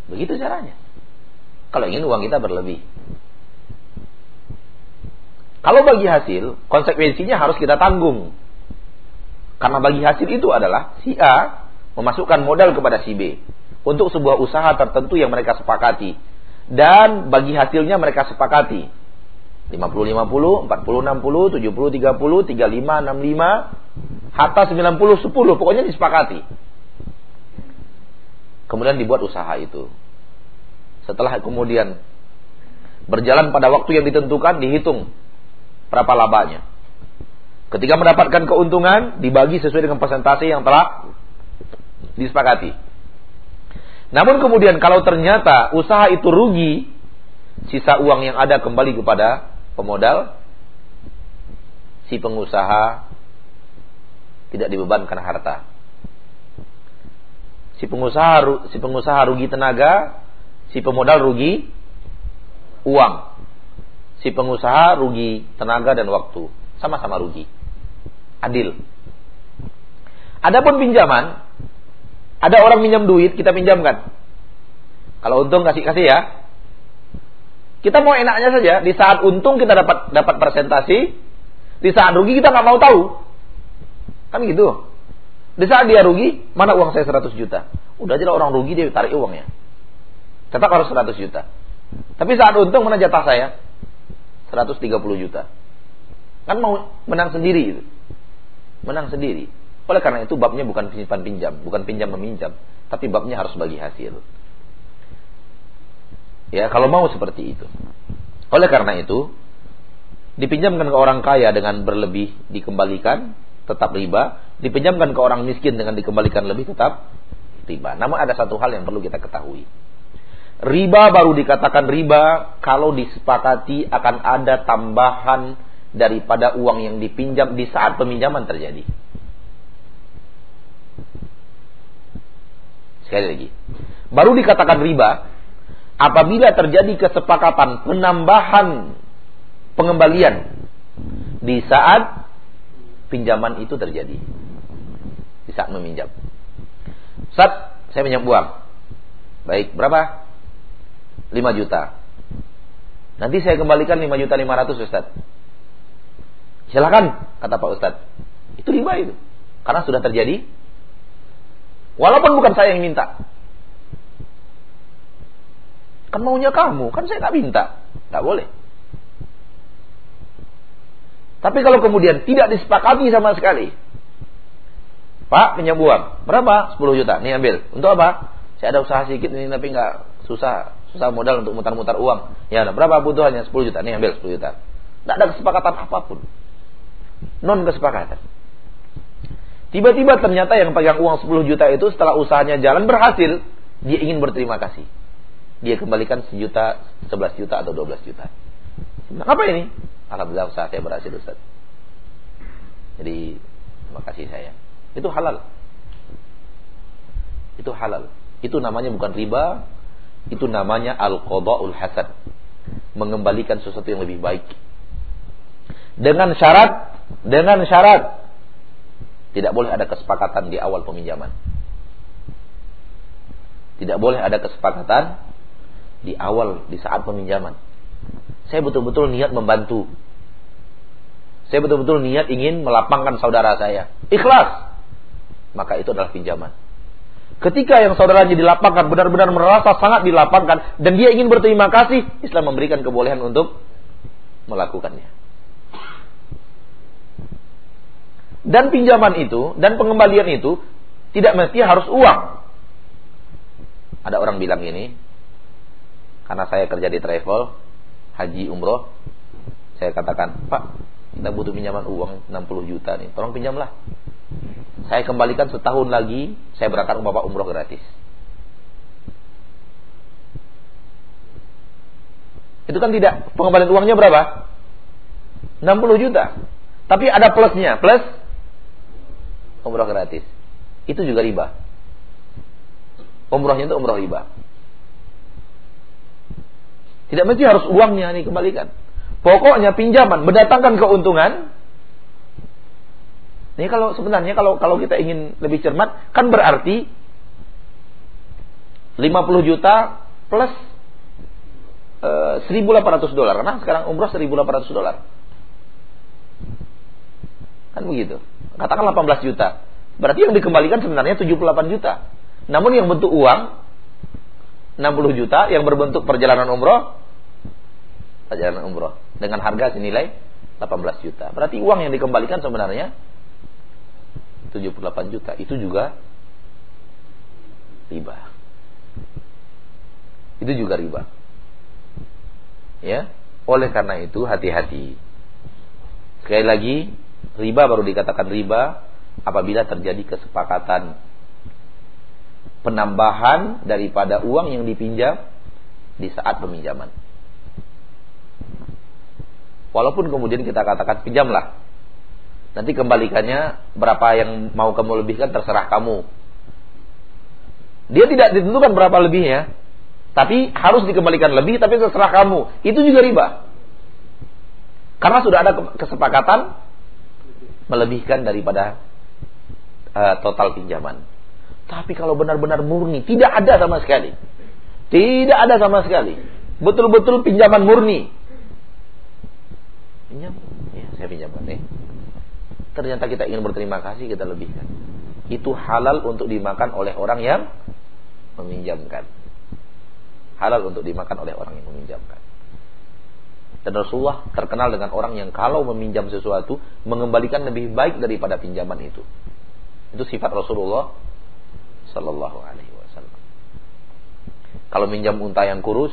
Begitu caranya. Kalau ingin uang kita berlebih. Kalau bagi hasil, konsekuensinya harus kita tanggung. Karena bagi hasil itu adalah si A memasukkan modal kepada si B untuk sebuah usaha tertentu yang mereka sepakati dan bagi hasilnya mereka sepakati 50 50, 40 60, 70 30, 35 65, hatta 90 10, pokoknya disepakati. Kemudian dibuat usaha itu. Setelah kemudian berjalan pada waktu yang ditentukan, dihitung berapa labanya. Ketika mendapatkan keuntungan, dibagi sesuai dengan persentase yang telah disepakati. Namun kemudian kalau ternyata usaha itu rugi, sisa uang yang ada kembali kepada pemodal, si pengusaha tidak dibebankan harta si pengusaha si pengusaha rugi tenaga, si pemodal rugi uang. Si pengusaha rugi tenaga dan waktu, sama-sama rugi. Adil. Adapun pinjaman, ada orang minjam duit, kita pinjamkan. Kalau untung kasih kasih ya. Kita mau enaknya saja. Di saat untung kita dapat dapat presentasi, di saat rugi kita nggak mau tahu. Kan gitu. Di saat dia rugi, mana uang saya 100 juta? Udah aja orang rugi dia tarik uangnya. Tetap harus 100 juta. Tapi saat untung mana jatah saya? 130 juta. Kan mau menang sendiri itu. Menang sendiri. Oleh karena itu babnya bukan pinjam pinjam, bukan pinjam meminjam, tapi babnya harus bagi hasil. Ya, kalau mau seperti itu. Oleh karena itu, dipinjamkan ke orang kaya dengan berlebih dikembalikan tetap riba, dipinjamkan ke orang miskin dengan dikembalikan lebih tetap riba. Namun ada satu hal yang perlu kita ketahui. Riba baru dikatakan riba kalau disepakati akan ada tambahan daripada uang yang dipinjam di saat peminjaman terjadi. Sekali lagi. Baru dikatakan riba apabila terjadi kesepakatan penambahan pengembalian di saat pinjaman itu terjadi di saat meminjam. Saat saya pinjam uang. Baik, berapa? 5 juta. Nanti saya kembalikan 5 juta 500 Ustaz. Silakan, kata Pak Ustaz. Itu riba itu. Karena sudah terjadi. Walaupun bukan saya yang minta. Kan maunya kamu, kan saya nggak minta. Nggak boleh. Tapi kalau kemudian tidak disepakati sama sekali. Pak pinjam uang. Berapa? 10 juta. Nih ambil. Untuk apa? Saya ada usaha sedikit ini tapi nggak susah susah modal untuk mutar-mutar uang. Ya, berapa butuhannya? 10 juta. Nih ambil 10 juta. Tidak ada kesepakatan apa pun. Non kesepakatan. Tiba-tiba ternyata yang pegang uang 10 juta itu setelah usahanya jalan berhasil, dia ingin berterima kasih. Dia kembalikan sejuta, 11 juta atau 12 juta. Nah, apa ini? Alhamdulillah usaha saya berhasil Ustaz. Jadi terima kasih saya. Itu halal. Itu halal. Itu namanya bukan riba, itu namanya al-qada'ul hasan. mengembalikan sesuatu yang lebih baik. Dengan syarat, dengan syarat tidak boleh ada kesepakatan di awal peminjaman. Tidak boleh ada kesepakatan di awal di saat peminjaman. Saya betul-betul niat membantu. Saya betul-betul niat ingin melapangkan saudara saya. Ikhlas. Maka itu adalah pinjaman. Ketika yang saudaranya dilapangkan benar-benar merasa sangat dilapangkan dan dia ingin berterima kasih, Islam memberikan kebolehan untuk melakukannya. Dan pinjaman itu dan pengembalian itu tidak mesti harus uang. Ada orang bilang ini, karena saya kerja di travel, haji umroh, saya katakan, Pak, kita butuh pinjaman uang 60 juta nih, tolong pinjamlah. Saya kembalikan setahun lagi, saya berangkat Bapak umroh gratis. Itu kan tidak pengembalian uangnya berapa? 60 juta. Tapi ada plusnya, plus umroh gratis. Itu juga riba. Umrohnya itu umroh riba. Tidak mesti harus uangnya nih kembalikan. Pokoknya pinjaman mendatangkan keuntungan, ini kalau sebenarnya kalau kalau kita ingin lebih cermat kan berarti 50 juta plus uh, eh, 1.800 dolar karena sekarang umroh 1.800 dolar. Kan begitu. Katakan 18 juta. Berarti yang dikembalikan sebenarnya 78 juta. Namun yang bentuk uang 60 juta yang berbentuk perjalanan umroh perjalanan umroh dengan harga senilai 18 juta. Berarti uang yang dikembalikan sebenarnya 78 juta itu juga riba. Itu juga riba. Ya, oleh karena itu hati-hati. Sekali lagi, riba baru dikatakan riba apabila terjadi kesepakatan penambahan daripada uang yang dipinjam di saat peminjaman. Walaupun kemudian kita katakan pinjamlah Nanti kembalikannya berapa yang mau kamu lebihkan terserah kamu. Dia tidak ditentukan berapa lebihnya, tapi harus dikembalikan lebih tapi terserah kamu. Itu juga riba. Karena sudah ada kesepakatan melebihkan daripada uh, total pinjaman. Tapi kalau benar-benar murni, tidak ada sama sekali. Tidak ada sama sekali. Betul-betul pinjaman murni. Pinjam? Ya, saya pinjamkan nih ternyata kita ingin berterima kasih kita lebihkan. Itu halal untuk dimakan oleh orang yang meminjamkan. Halal untuk dimakan oleh orang yang meminjamkan. Dan Rasulullah terkenal dengan orang yang kalau meminjam sesuatu mengembalikan lebih baik daripada pinjaman itu. Itu sifat Rasulullah Sallallahu Alaihi Wasallam. Kalau minjam unta yang kurus,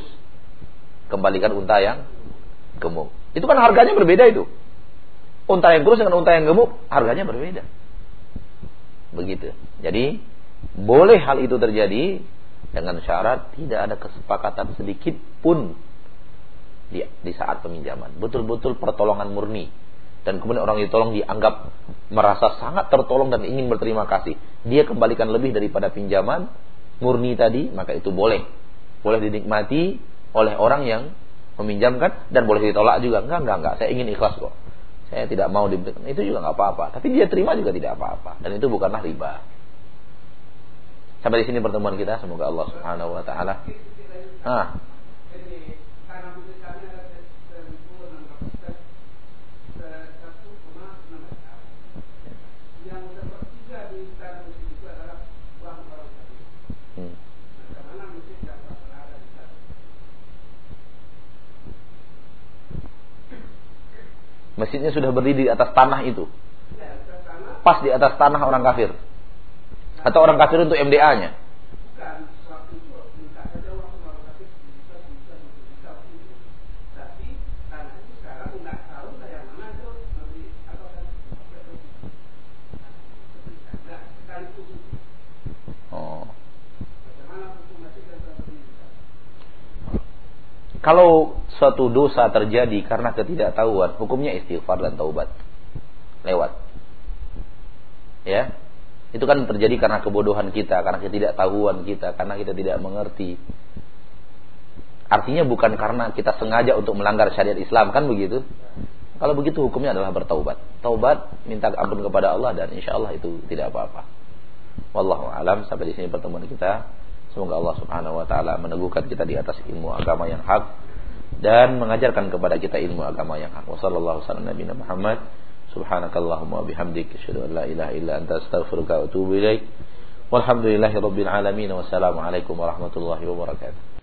kembalikan unta yang gemuk. Itu kan harganya berbeda itu. Unta yang kurus dengan unta yang gemuk harganya berbeda. Begitu. Jadi boleh hal itu terjadi dengan syarat tidak ada kesepakatan sedikit pun di, di saat peminjaman. Betul-betul pertolongan murni. Dan kemudian orang ditolong dianggap merasa sangat tertolong dan ingin berterima kasih. Dia kembalikan lebih daripada pinjaman murni tadi, maka itu boleh. Boleh dinikmati oleh orang yang meminjamkan dan boleh ditolak juga. Enggak, enggak, enggak. Saya ingin ikhlas kok saya tidak mau diberikan itu juga nggak apa-apa tapi dia terima juga tidak apa-apa dan itu bukanlah riba sampai di sini pertemuan kita semoga Allah Subhanahu wa taala ah Masjidnya sudah berdiri di atas tanah itu. Pas di atas tanah orang kafir. Atau orang kafir untuk MDA-nya. Kalau suatu dosa terjadi karena ketidaktahuan, hukumnya istighfar dan taubat. Lewat. Ya. Itu kan terjadi karena kebodohan kita, karena ketidaktahuan kita, karena kita tidak mengerti. Artinya bukan karena kita sengaja untuk melanggar syariat Islam kan begitu? Kalau begitu hukumnya adalah bertaubat. Taubat, minta ampun kepada Allah dan insya Allah itu tidak apa-apa. Wallahu alam sampai di sini pertemuan kita. Semoga Allah Subhanahu wa taala meneguhkan kita di atas ilmu agama yang hak dan mengajarkan kepada kita ilmu agama yang hak. Wassallallahu wasallam Muhammad. Subhanakallahumma bihamdik asyhadu an la ilaha illa anta astaghfiruka wa atubu ilaik. Walhamdulillahirabbil alamin. Wassalamualaikum warahmatullahi wabarakatuh.